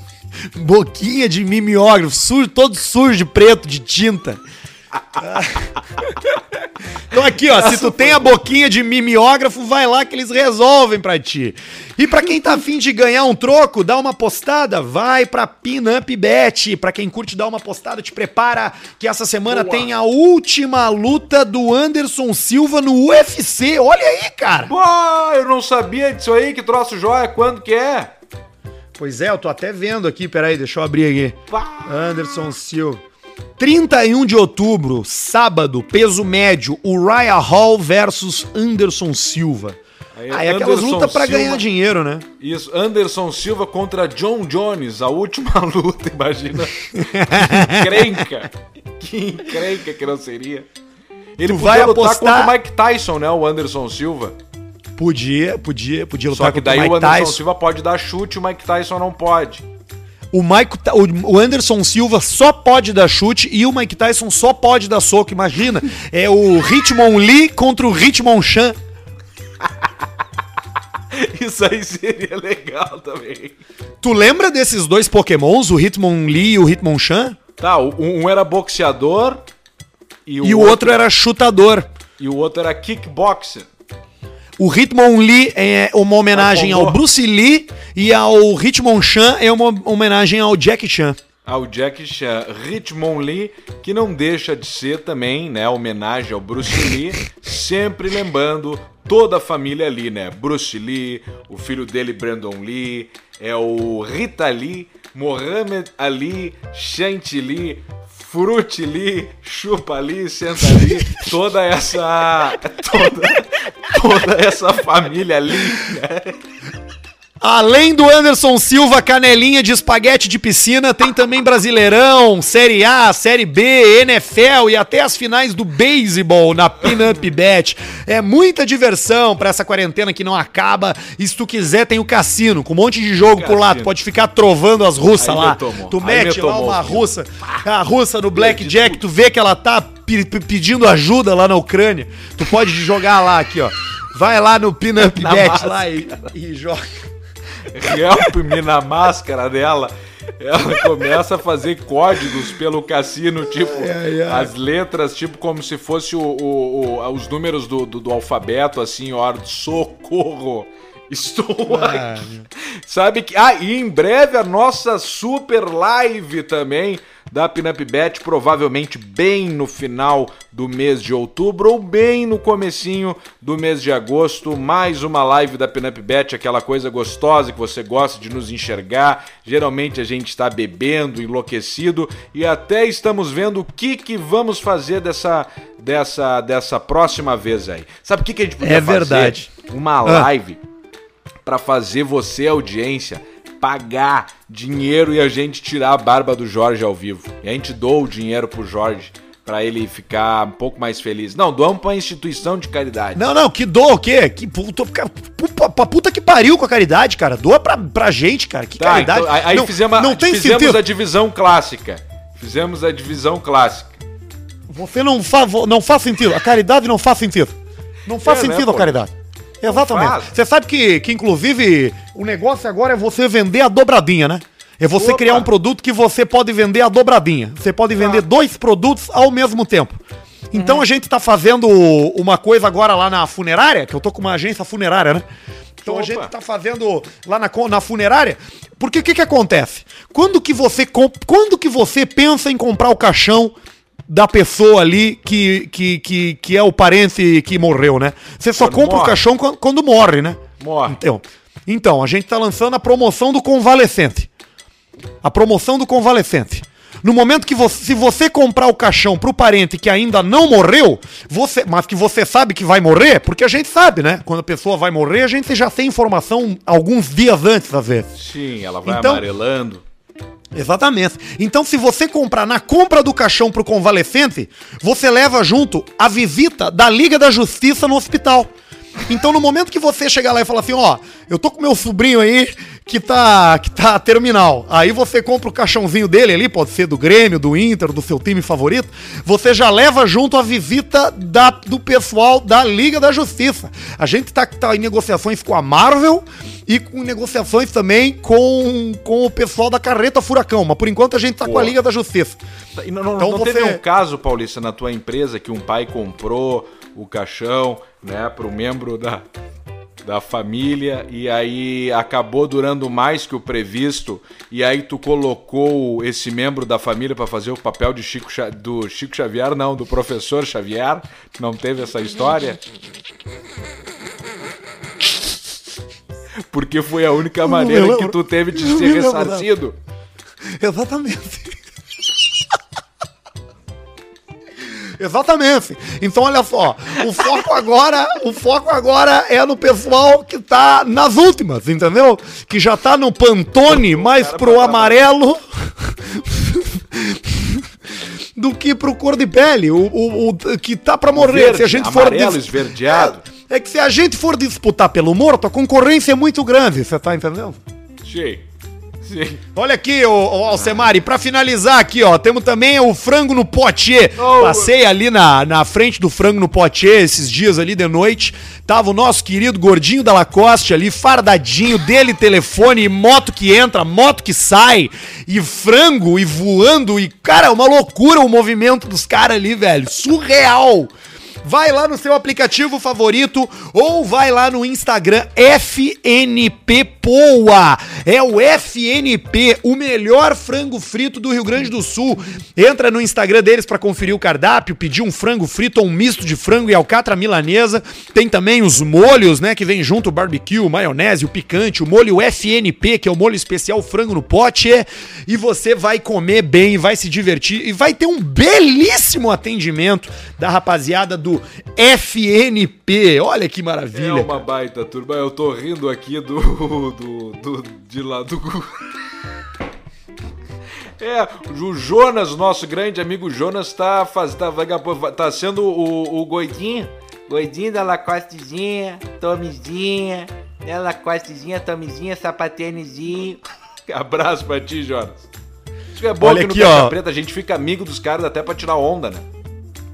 Boquinha de mimeógrafo, sujo, todo sujo de preto, de tinta. então aqui, ó, se tu tem a boquinha de mimeógrafo, vai lá que eles resolvem pra ti. E pra quem tá afim de ganhar um troco, dá uma postada, vai pra Pinup Bet. Pra quem curte dar uma postada, te prepara que essa semana Boa. tem a última luta do Anderson Silva no UFC. Olha aí, cara. Boa, eu não sabia disso aí, que troço joia, quando que é? Pois é, eu tô até vendo aqui, peraí, deixa eu abrir aqui. Anderson Silva. 31 de outubro, sábado, peso médio, Uriah Hall versus Anderson Silva. Aí, Aí aquelas Anderson lutas pra Silva- ganhar dinheiro, né? Isso, Anderson Silva contra John Jones, a última luta, imagina. que encrenca. Que encrenca que não seria. Ele Tu vai lutar apostar- contra o Mike Tyson, né? O Anderson Silva. Podia, podia, podia lutar Só que daí o o Anderson Tyson. Silva pode dar chute, o Mike Tyson não pode. O, Mike, o- Anderson Silva só pode dar chute e o Mike Tyson só pode dar soco. Imagina, é o Hitmon Lee contra o Hitmon Chan. Isso aí seria legal também. Tu lembra desses dois pokémons, o Hitmon Lee e o Hitmonchan? Tá, um, era boxeador e o, E o outro era chutador. e o outro era kickboxer. O Hitmon Lee é uma homenagem ao Taekwondo. Bruce Lee e ao Hitmonchan é uma homenagem ao Jackie Chan. ao Jack Chan, Richmond Lee, que não deixa de ser também, né, homenagem ao Bruce Lee, sempre lembrando toda a família ali, né? Bruce Lee, o filho dele Brandon Lee, é o Rita Lee, Mohamed Ali, Shanti Lee, Chupa Lee, Senta Lee, toda essa toda, toda essa família ali, né? Além do Anderson Silva, canelinha de espaguete de piscina, tem também Brasileirão, Série A, Série B, NFL e até as finais do beisebol na Pinup Bet. É muita diversão pra essa quarentena que não acaba. E se tu quiser, tem o cassino, com um monte de jogo por lá. Tu pode ficar trovando as russas lá. Tu mete me lá uma russa, a russa no Blackjack, tu vê que ela tá pe- pe- pedindo ajuda lá na Ucrânia. Tu pode jogar lá aqui, ó. Vai lá no Pinup Bet lá e, e joga. Help-me na máscara dela. Ela começa a fazer códigos pelo cassino, tipo, Ai, ai. as letras, tipo, como se fosse o, o- o- os números do, do, do alfabeto, assim, ó, socorro. Estou aqui. Sabe que. Ah, e em breve a nossa super live também da Pinup Bet, provavelmente bem no final do mês de outubro ou bem no comecinho do mês de agosto, mais uma live da Pinup Bet, aquela coisa gostosa que você gosta de nos enxergar. Geralmente a gente está bebendo, enlouquecido e até estamos vendo o que que vamos fazer dessa dessa dessa próxima vez aí. Sabe o que que a gente podia É verdade. fazer? Uma live pra fazer você, audiência, pagar dinheiro e a gente tirar a barba do Jorge ao vivo. E a gente doa o dinheiro pro Jorge pra ele ficar um pouco mais feliz. Não, doamos pra instituição de caridade. Não, não, que doa o quê? Que puta, pra puta que pariu com a caridade, cara. Doa pra, pra gente, cara. Que Tá, caridade. então, aí não, fizemos, a, não tem fizemos sentido. a divisão clássica. Fizemos a divisão clássica. Você não faz, não faz sentido. A caridade não faz sentido. Não faz É, né, sentido a pô? caridade. Exatamente. faz. Você sabe que, que, inclusive, o negócio agora é você vender a dobradinha, né? É você Opa. criar um produto que você pode vender a dobradinha. Você pode vender dois produtos ao mesmo tempo. Então Uhum. a gente tá fazendo uma coisa agora lá na funerária, que eu tô com uma agência funerária, né? Então a Opa. gente tá fazendo lá na, na funerária. Porque o que que acontece? Quando que você quando que você pensa em comprar o caixão da pessoa ali que, que, que, que é o parente que morreu, né? Você só Quando compra o morre. caixão quando, quando morre, né? Morre. Então, então, a gente tá lançando a promoção do convalescente. A promoção do convalescente. No momento que você, se você comprar o caixão pro parente que ainda não morreu, você, mas que você sabe que vai morrer, porque a gente sabe, né? Quando a pessoa vai morrer, a gente já tem informação alguns dias antes, às vezes. Sim, ela vai Então- amarelando. Exatamente. Então, se você comprar na compra do caixão pro convalescente, você leva junto a visita da Liga da Justiça no hospital. Então, no momento que você chegar lá e falar assim, ó, eu tô com meu sobrinho aí que tá, que tá terminal. Aí você compra o caixãozinho dele ali, pode ser do Grêmio, do Inter, do seu time favorito. Você já leva junto a visita da, do pessoal da Liga da Justiça. A gente tá, tá em negociações com a Marvel e com negociações também com, com o pessoal da Carreta Furacão. Mas por enquanto a gente tá com a. Liga da Justiça. E não não, Então não você- teve um caso, Paulista, na tua empresa que um pai comprou o caixão, né, pro membro da, da família e aí acabou durando mais que o previsto e aí tu colocou esse membro da família pra fazer o papel de Chico do Chico Xavier, não, do professor Xavier? Não teve essa história? Porque foi a única maneira que tu teve de ser ressarcido. Exatamente. Exatamente. Então, olha só, o foco agora, o foco agora é no pessoal que tá nas últimas, entendeu? Que já tá no Pantone, mais pro amarelo do que pro cor de pele, o, o, o que tá pra morrer. Verde, se a gente for amarelo, dis- esverdeado. É, que se a gente for disputar pelo morto, a concorrência é muito grande, você tá entendendo? Cheio. Sim. Olha aqui, ô, ô Alcemari, pra finalizar aqui, ó, temos também o frango no potier. Oh. Passei ali na, na frente do frango no potier esses dias ali de noite. Tava o nosso querido gordinho da Lacoste ali, fardadinho, dele telefone, e moto que entra, moto que sai, e frango, e voando, e, cara, é uma loucura o movimento dos caras ali, velho. Surreal. Vai lá no seu aplicativo favorito ou vai lá no Instagram FNP Poa. É o FNP, o melhor frango frito do Rio Grande do Sul. Entra no Instagram deles pra conferir o cardápio, pedir um frango frito ou um misto de frango e alcatra milanesa. Tem também os molhos, né, que vem junto o barbecue, o maionese, o picante, o molho FNP, que é o molho especial frango no pote. E você vai comer bem, vai se divertir e vai ter um belíssimo atendimento da rapaziada do FNP. Olha que É maravilha. uma baita turma. Eu tô rindo aqui do. do. do de lá do. É, o Jonas, nosso grande amigo Jonas, tá, faz, tá, tá sendo o, o Goidinho. Goidinho da Lacostezinha, Tomizinha, né, Lacostezinha, Tomizinha, sapatênisinho. Abraço pra ti, Jonas. Isso é bom Olha que no aqui, Caixa ó. Preta a gente fica amigo dos caras até pra tirar onda, né?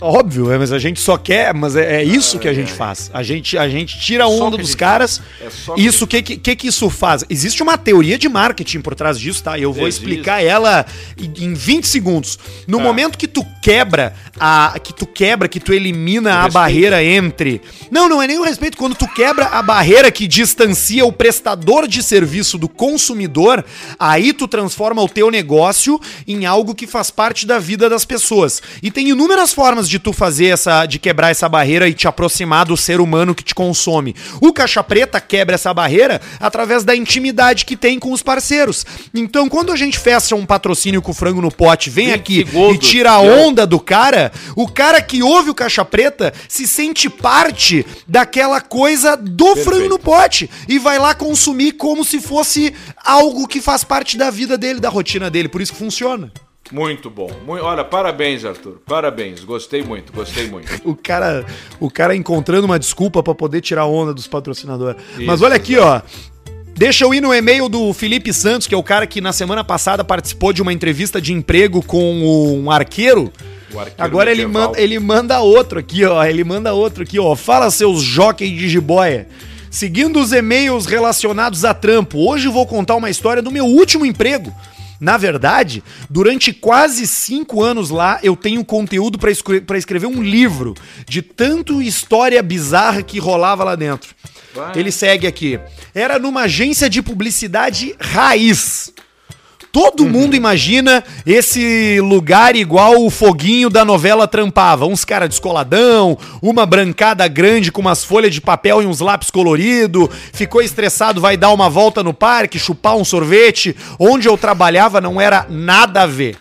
Óbvio, é, mas a gente só quer, mas é, é isso que a gente faz. A gente, a gente tira a Só onda a dos caras. É Isso, o que, que, que isso faz? Existe uma teoria de marketing por trás disso, tá? E eu vou Existe. explicar ela em em 20 segundos. No Tá. momento que tu quebra a que tu quebra, que tu elimina a respeito. barreira entre Não, não é nem o respeito, quando tu quebra a barreira que distancia o prestador de serviço do consumidor, aí tu transforma o teu negócio em algo que faz parte da vida das pessoas. E tem inúmeras formas de tu fazer essa de quebrar essa barreira e te aproximar do ser humano que te consome. O Caixa Preta quebra essa barreira através da intimidade que tem com os parceiros. Então, quando a gente fecha um patrocínio com o frango no pote, vem 20 aqui e tira a onda do cara, o cara que ouve o Caixa Preta se sente parte daquela coisa do Perfeito. frango no pote e vai lá consumir como se fosse algo que faz parte da vida dele, da rotina dele. Por isso que funciona. Muito bom. Mui- Olha, parabéns, Arthur. Parabéns. Gostei muito, gostei muito. O cara, o cara encontrando uma desculpa pra poder tirar a onda dos patrocinadores. Mas Isso, olha aqui, ó. Deixa eu ir no e-mail do Felipe Santos, que é o cara que na semana passada participou de uma entrevista de emprego com um arqueiro. Agora ele manda, ele manda outro aqui, ó. Ele manda outro aqui, ó. Fala seus jockey de jiboia. Seguindo os e-mails relacionados a trampo, hoje vou contar uma história do meu último emprego. Na verdade, durante quase cinco anos lá, eu tenho conteúdo pra escre- escrever um livro de tanto história bizarra que rolava lá dentro. Vai. Ele segue aqui. Era numa agência de publicidade raiz. Todo mundo imagina esse lugar igual o foguinho da novela Trampava. Uns caras descoladão, uma brancada grande com umas folhas de papel e uns lápis colorido. Ficou estressado, vai dar uma volta no parque, chupar um sorvete. Onde eu trabalhava não era nada a ver.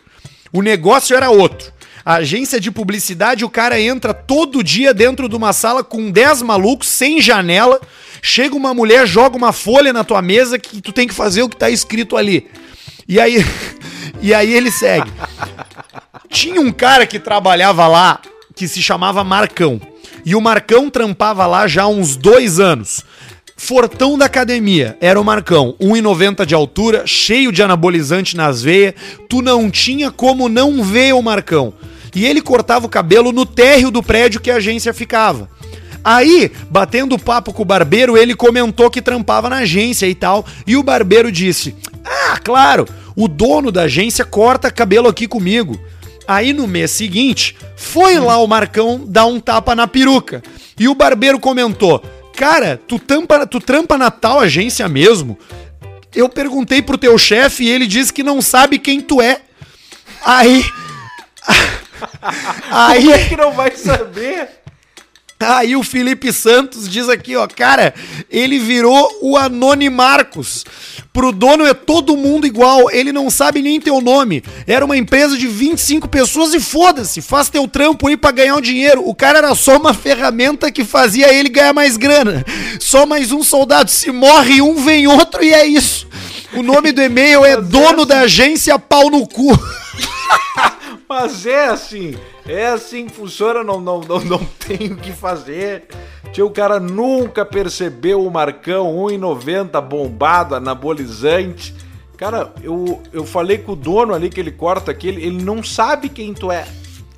O negócio era outro. A agência de publicidade, o cara entra todo dia dentro de uma sala com 10 malucos, sem janela. Chega uma mulher, joga uma folha na tua mesa que tu tem que fazer o que tá escrito ali. E aí, e aí ele segue. Tinha um cara que trabalhava lá que se chamava Marcão. E o Marcão trampava lá já há uns dois anos. Fortão da academia, era o Marcão, 1,90 de altura, cheio de anabolizante nas veias, tu não tinha como não ver o Marcão. E ele cortava o cabelo no térreo do prédio que a agência ficava. Aí, batendo papo com o barbeiro, ele comentou que trampava na agência e tal, e o barbeiro disse: Ah, claro, o dono da agência corta cabelo aqui comigo. Aí no mês seguinte, foi lá o Marcão dar um tapa na peruca. E o barbeiro comentou: Cara, tu, tampa, tu trampa na tal agência mesmo? Eu perguntei pro teu chefe e ele disse que não sabe quem tu é. Aí. Como Aí. é que não vai saber? Aí o Felipe Santos diz aqui, ó, cara, ele virou o Anoni Marcos. Pro dono é todo mundo igual, ele não sabe nem teu nome. Era uma empresa de 25 pessoas e foda-se, faz teu trampo aí pra ganhar um dinheiro. O cara era só uma ferramenta que fazia ele ganhar mais grana. Só mais um soldado, se morre um, vem outro e é isso. O nome do e-mail é dono da agência pau no cu. Mas é assim, é assim que funciona, não, não, não, não tem o que fazer. Tio, o cara nunca percebeu o Marcão 1,90 bombado, anabolizante. Cara, eu, eu falei com o dono ali que ele corta aqui, ele, ele não sabe quem tu é.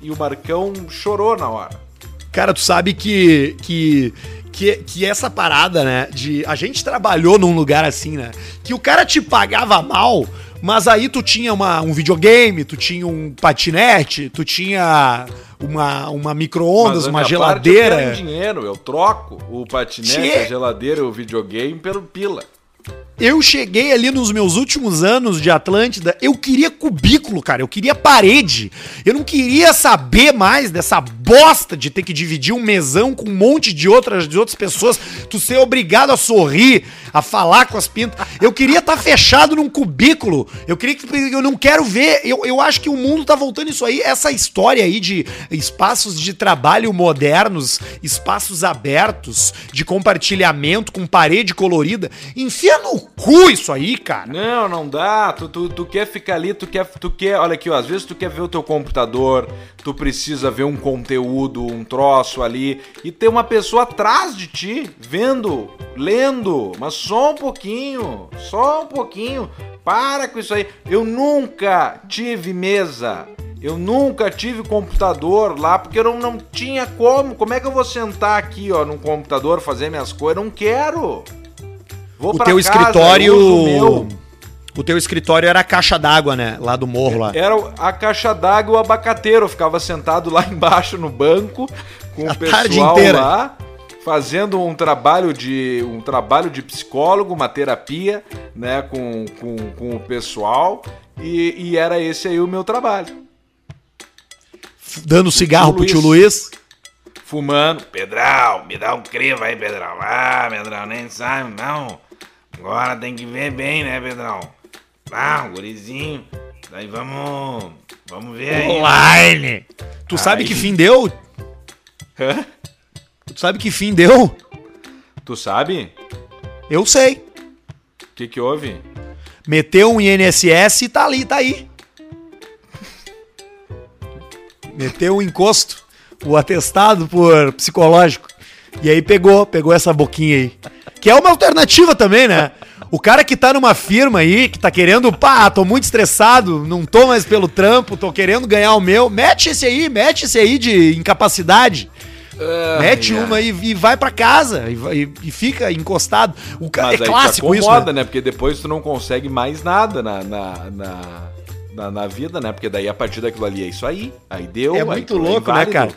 E o Marcão chorou na hora. Cara, tu sabe que, que, que, que essa parada, né? De. A gente trabalhou num lugar assim, né? Que o cara te pagava mal, mas aí tu tinha uma, um videogame, tu tinha um patinete, tu tinha uma, uma micro-ondas, uma geladeira. Parte eu dinheiro, eu troco o patinete, Tchê. a geladeira e o videogame pelo pila. Eu cheguei ali nos meus últimos anos de Atlântida, eu queria cubículo, cara, eu queria parede. Eu não queria saber mais dessa bosta de ter que dividir um mesão com um monte de outras, de outras pessoas, tu ser obrigado a sorrir, a falar com as pintas. Eu queria estar fechado num cubículo. Eu queria que eu não quero ver. Eu, eu acho que o mundo tá voltando isso aí, essa história aí de espaços de trabalho modernos, espaços abertos, de compartilhamento com parede colorida. Enfia no cu isso aí, cara. Não, não dá. Tu, tu, tu quer ficar ali, tu quer, tu quer. Olha aqui, ó, às vezes tu quer ver o teu computador, tu precisa ver um conteúdo, um troço ali, e ter uma pessoa atrás de ti, vendo, lendo, mas só um pouquinho, só um pouquinho. Para com isso aí. Eu nunca tive mesa. Eu nunca tive computador lá, porque eu não, não tinha como. Como é que eu vou sentar aqui, ó, num computador, fazer minhas coisas? Eu não quero. Vou O teu casa, escritório. o teu escritório era a caixa d'água, né? Lá do morro lá. Era a caixa d'água e o abacateiro. Eu ficava sentado lá embaixo no banco com A o tarde pessoal inteira. lá, fazendo um trabalho de um trabalho de psicólogo, uma terapia, né, com, com, com o pessoal. E, e era esse aí o meu trabalho. Dando cigarro pro Luiz. tio Luiz. Fumando. Pedrão, me dá um crivo aí, Pedrão. Ah, Pedrão, nem sabe, não. Agora tem que ver bem, né, Pedrão? Ah, gurizinho. Daí vamos. Vamos ver aí. Online. Tu sabe que fim deu? Hã? Tu sabe que fim deu? Tu sabe? Eu sei. O que que houve? Meteu um INSS e tá ali, tá aí. Meteu um encosto, o atestado por psicológico. E aí pegou, pegou essa boquinha aí. Que é uma alternativa também, né? O cara que tá numa firma aí, que tá querendo, pá, tô muito estressado, não tô mais pelo trampo, tô querendo ganhar o meu, mete esse aí, mete esse aí de incapacidade. Mete Ai, ai. uma e, e vai pra casa e, vai- e fica encostado. O ca- Mas é aí clássico te isso, acomoda, né? né? Porque depois tu não consegue mais nada na, na, na, na, na vida, né? Porque daí a partir daquilo ali é isso aí. Aí deu. É muito tu louco, né, cara?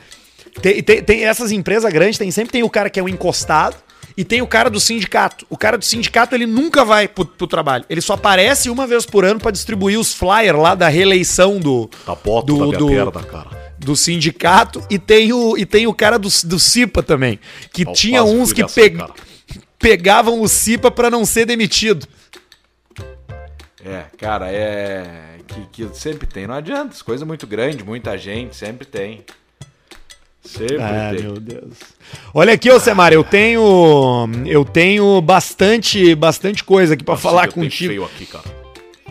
Tem, tem- tem essas empresas grandes, tem, sempre tem o cara que é o encostado e tem o cara do sindicato. O cara do sindicato, ele nunca vai pro, pro trabalho. Ele só aparece uma vez por ano pra distribuir os flyers lá da reeleição do, Capoto do, da minha do, perna, cara. do sindicato e tem o, e tem o cara do, do CIPA também, que Alface tinha uns que pe- cara. pegavam o CIPA pra não ser demitido. É, cara, é. Que, que sempre tem. Não adianta. as Coisa muito grande, muita gente, sempre tem. Sempre Ah, tem. meu Deus. Olha aqui, ô Semar, eu tenho eu tenho bastante bastante coisa aqui pra Nossa, falar contigo. feio aqui, cara.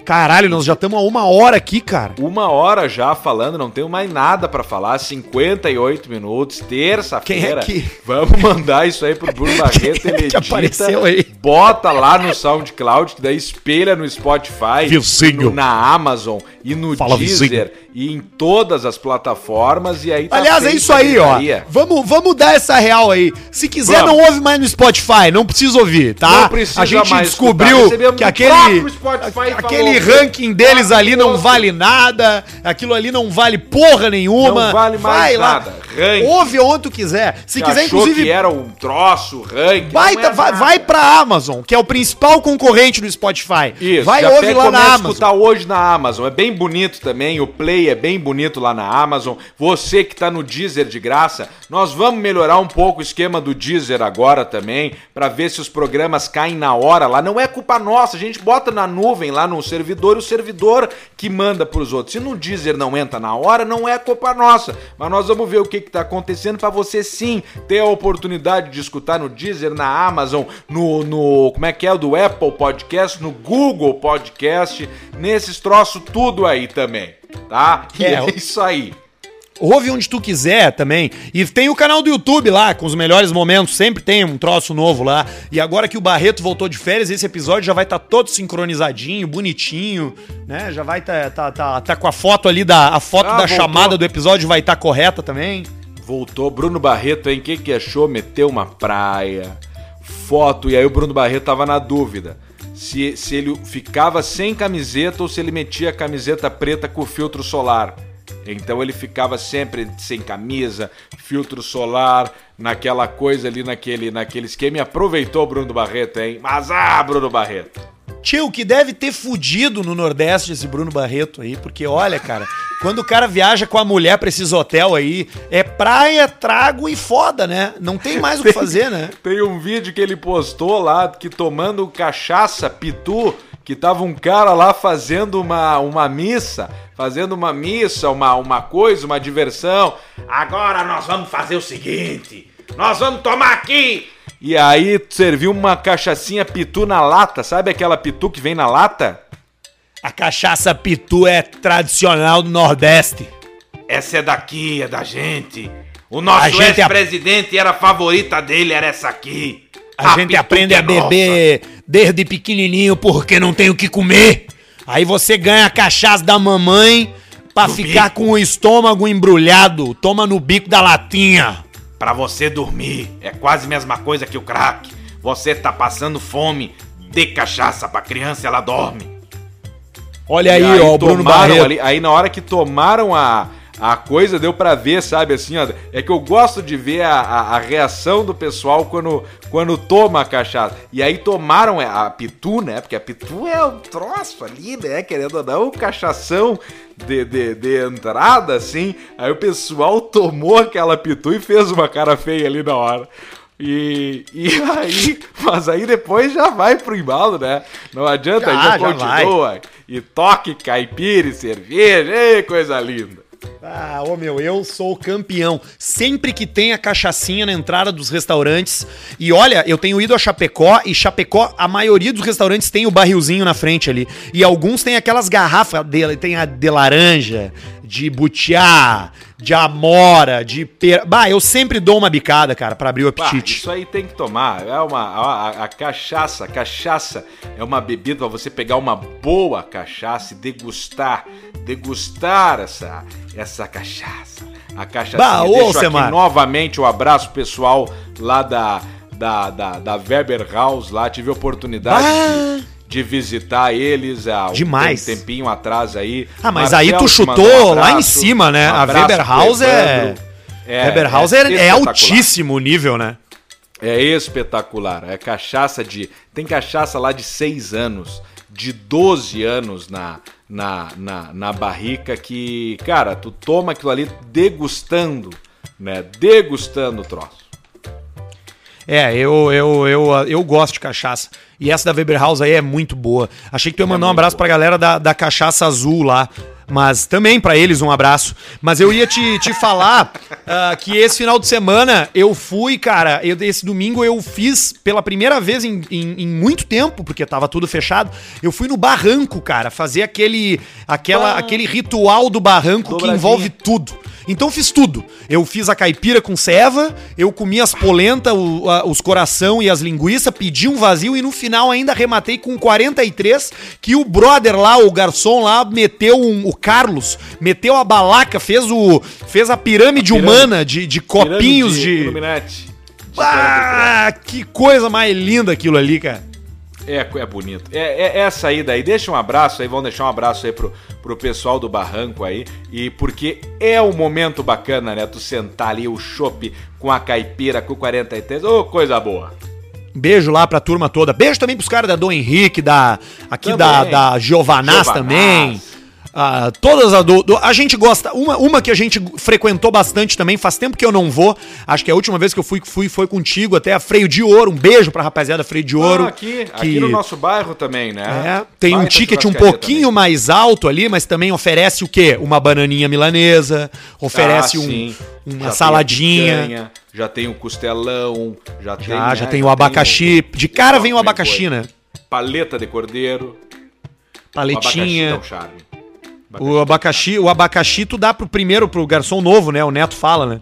Caralho, nós já estamos a uma hora aqui, cara. Uma hora já falando, não tenho mais nada pra falar. 58 minutos, terça-feira. Quem é que- Vamos mandar isso aí pro Bruno Barreto. Quem é Ele que edita, apareceu aí? bota lá no SoundCloud, que daí espelha no Spotify, Vizinho. no- na Amazon e no Fala, Deezer e em todas as plataformas. E aí tá Aliás, é isso aí, ó. Vamos, vamos dar essa real aí. Se quiser, Vamos. não ouve mais no Spotify, não precisa ouvir, tá? Não precisa a gente mais descobriu que aquele Spotify aquele ranking deles ali não vale nada, aquilo ali não vale porra nenhuma. Não vale mais vai nada. Lá, Ranking. ouve onde tu quiser. Se quiser, achou inclusive, que era um troço, ranking. é vai, nada. vai pra Amazon, que é o principal concorrente do Spotify. Isso, vai já ouve pega, lá na Amazon. escutar hoje na Amazon. É bem bonito também, o Play é bem bonito lá na Amazon. Você que tá no Deezer de graça, nós vamos melhorar um pouco o esquema do Deezer agora também, pra ver se os programas caem na hora lá. Não é culpa nossa, a gente bota na nuvem lá no servidor e o servidor que manda pros outros. Se no Deezer não entra na hora, não é culpa nossa. Mas nós vamos ver o que que tá acontecendo pra você sim ter a oportunidade de escutar no Deezer, na Amazon, no, no como é que é o do Apple Podcast, no Google Podcast, nesses troços tudo aí também, tá? E É, é, isso aí. Ouve onde tu quiser também. E tem o canal do YouTube lá, com os melhores momentos. Sempre tem um troço novo lá. E agora que o Barreto voltou de férias, esse episódio já vai estar todo sincronizadinho, bonitinho, né? Já vai tá, tá, tá, tá com a foto ali da a foto Ah, da voltou. chamada do episódio vai estar correta também. Voltou Bruno Barreto, hein? O que, que achou? Meteu uma praia, foto, e aí o Bruno Barreto tava na dúvida. Se, se ele ficava sem camiseta ou se ele metia a camiseta preta com filtro solar. Então ele ficava sempre sem camisa, filtro solar, naquela coisa ali, naquele, naquele esquema. E aproveitou o Bruno Barreto, hein? Mas ah, Bruno Barreto! Tio, que deve ter fudido no Nordeste esse Bruno Barreto aí, porque olha, cara, quando o cara viaja com a mulher pra esses hotel aí, é praia, trago e foda, né? Não tem mais o que fazer, né? Tem um vídeo que ele postou lá, que tomando cachaça, pitu, que tava um cara lá fazendo uma, uma missa, fazendo uma missa, uma, uma coisa, uma diversão. Agora nós vamos fazer o seguinte: nós vamos tomar aqui. E aí serviu uma cachaçinha pitu na lata, sabe aquela pitu que vem na lata? A cachaça pitu é tradicional do Nordeste. Essa é daqui, é da gente. O nosso ex-presidente era a favorita dele, era essa aqui. A, gente pitu aprende que é a beber desde pequenininho porque não tem o que comer. Aí você ganha a cachaça da mamãe pra No ficar bico. com o estômago embrulhado. Toma no bico da latinha. Pra você dormir. É quase a mesma coisa que o crack. Você tá passando fome, dê cachaça pra criança, ela dorme. Olha E aí, ó, o Bruno Barreto. ali- aí na hora que tomaram a, a coisa, deu pra ver, sabe, assim, ó. É que eu gosto de ver a, a, a reação do pessoal quando, quando toma a cachaça. E aí tomaram a pitu, né? Porque a pitu é o troço ali, né? Querendo ou não, cachação de, de, de entrada, assim. Aí o pessoal tomou aquela pitu e fez uma cara feia ali na hora. E, e aí, mas aí depois já vai pro embalo, né? Não adianta, Já, já, já continua. E toque caipira e cerveja, ei, coisa linda. Ah, ô meu, eu sou campeão. Sempre que tem a cachaçinha na entrada dos restaurantes. E olha, eu tenho ido a Chapecó e Chapecó, a maioria dos restaurantes tem o barrilzinho na frente ali. E alguns tem aquelas garrafas dele, tem a de laranja, de butiá, de amora, de pera. Bah, eu sempre dou uma bicada, cara, pra abrir o apetite. isso aí tem que tomar. É uma a, a- a cachaça, a cachaça é uma bebida para você pegar uma boa cachaça e degustar, degustar essa essa cachaça. A cachaça. Bah, Deixo aqui Alcemar. novamente o abraço pessoal lá da da, da, da Weber House lá, tive a oportunidade Ah. de, de visitar eles há um Demais. tempinho atrás aí. Ah, mas aí tu chutou um lá em abraço, cima, né? um A abraço Weber pro House é- Evandro. Weber House é, é espetacular. altíssimo o nível, né? É espetacular. É cachaça de. Tem cachaça lá de 6 anos, de 12 anos na, na, na, na barrica que, cara, tu toma aquilo ali degustando, né? Degustando o troço. É, eu, eu, eu, eu gosto de cachaça. E essa da Weber House aí é muito boa. Achei que tu ia mandar um muito abraço boa. pra galera da, da cachaça azul lá. Mas também pra eles um abraço. Mas eu ia te, te falar ah, que esse final de semana eu fui, cara. Eu, esse domingo eu fiz pela primeira vez em, em, em muito tempo, porque tava tudo fechado. Eu fui no barranco, cara, fazer aquele, aquela, aquele ritual do barranco que envolve tudo. Então fiz tudo. Eu fiz a caipira com ceva, eu comi as polenta, o- a- os coração e as linguiças, pedi um vazio e no final ainda arrematei com 43, que o brother lá, o garçom lá, meteu um, o Carlos, meteu a balaca, fez o fez a pirâmide, pirâmide. humana de, de copinhos de... Illuminati. De Ah, que coisa mais linda aquilo ali, cara. É, é bonito. É, é essa aí daí. Deixa um abraço aí, vamos deixar um abraço aí pro, pro pessoal do Barranco aí. E porque é um momento bacana, né? Tu sentar ali o chopp com a caipira com 43. Ô, coisa boa. Beijo lá pra turma toda. Beijo também pros caras da Dom Henrique, da aqui da, Também. da Giovanaz Giovanaz. também. Ah, todas a do, do- A gente gosta. Uma, uma que a gente frequentou bastante também, faz tempo que eu não vou. Acho que a última vez que eu fui, fui foi contigo, até a Freio de Ouro. Um beijo pra rapaziada Freio de Ouro. Ah, aqui, que- aqui no nosso bairro também, né? É, tem um ticket um pouquinho também. mais alto ali, mas também oferece o quê? Uma bananinha milanesa, oferece Ah, um- sim. Já uma tem saladinha. picanha, já tem o costelão, já, tem. Já, já né, tem o abacaxi. De cara vem o abacaxi, né? Paleta de cordeiro. O abacaxi Paletinha. dá um charme. O abacaxi, o abacaxi tu dá pro primeiro, pro garçom novo, né? O Neto fala, né?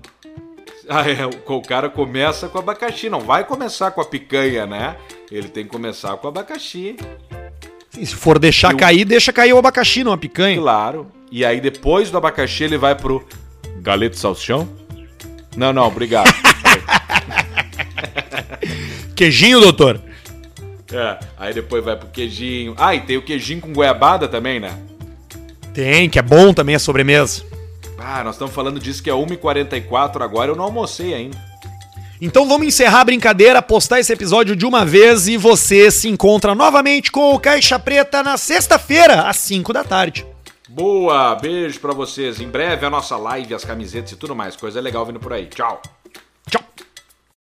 Ah, é, o o cara começa com abacaxi, não vai começar com a picanha, né? Ele tem que começar com o abacaxi, Sim, se for deixar E o- cair, deixa cair o abacaxi, não a picanha. claro. E aí depois do abacaxi ele vai pro galeto salsichão? Não, não, obrigado. Queijinho, doutor. é, aí depois vai pro queijinho. Ah, e tem o queijinho com goiabada também, né? Tem, que é bom também a sobremesa. Ah, nós estamos falando disso que é 1h44 agora, eu não almocei ainda. Então vamos encerrar a brincadeira, postar esse episódio de uma vez e você se encontra novamente com o Caixa Preta na sexta-feira, às 5 da tarde. Boa, beijo pra vocês. Em breve a nossa live, as camisetas e tudo mais. Coisa legal vindo por aí. Tchau.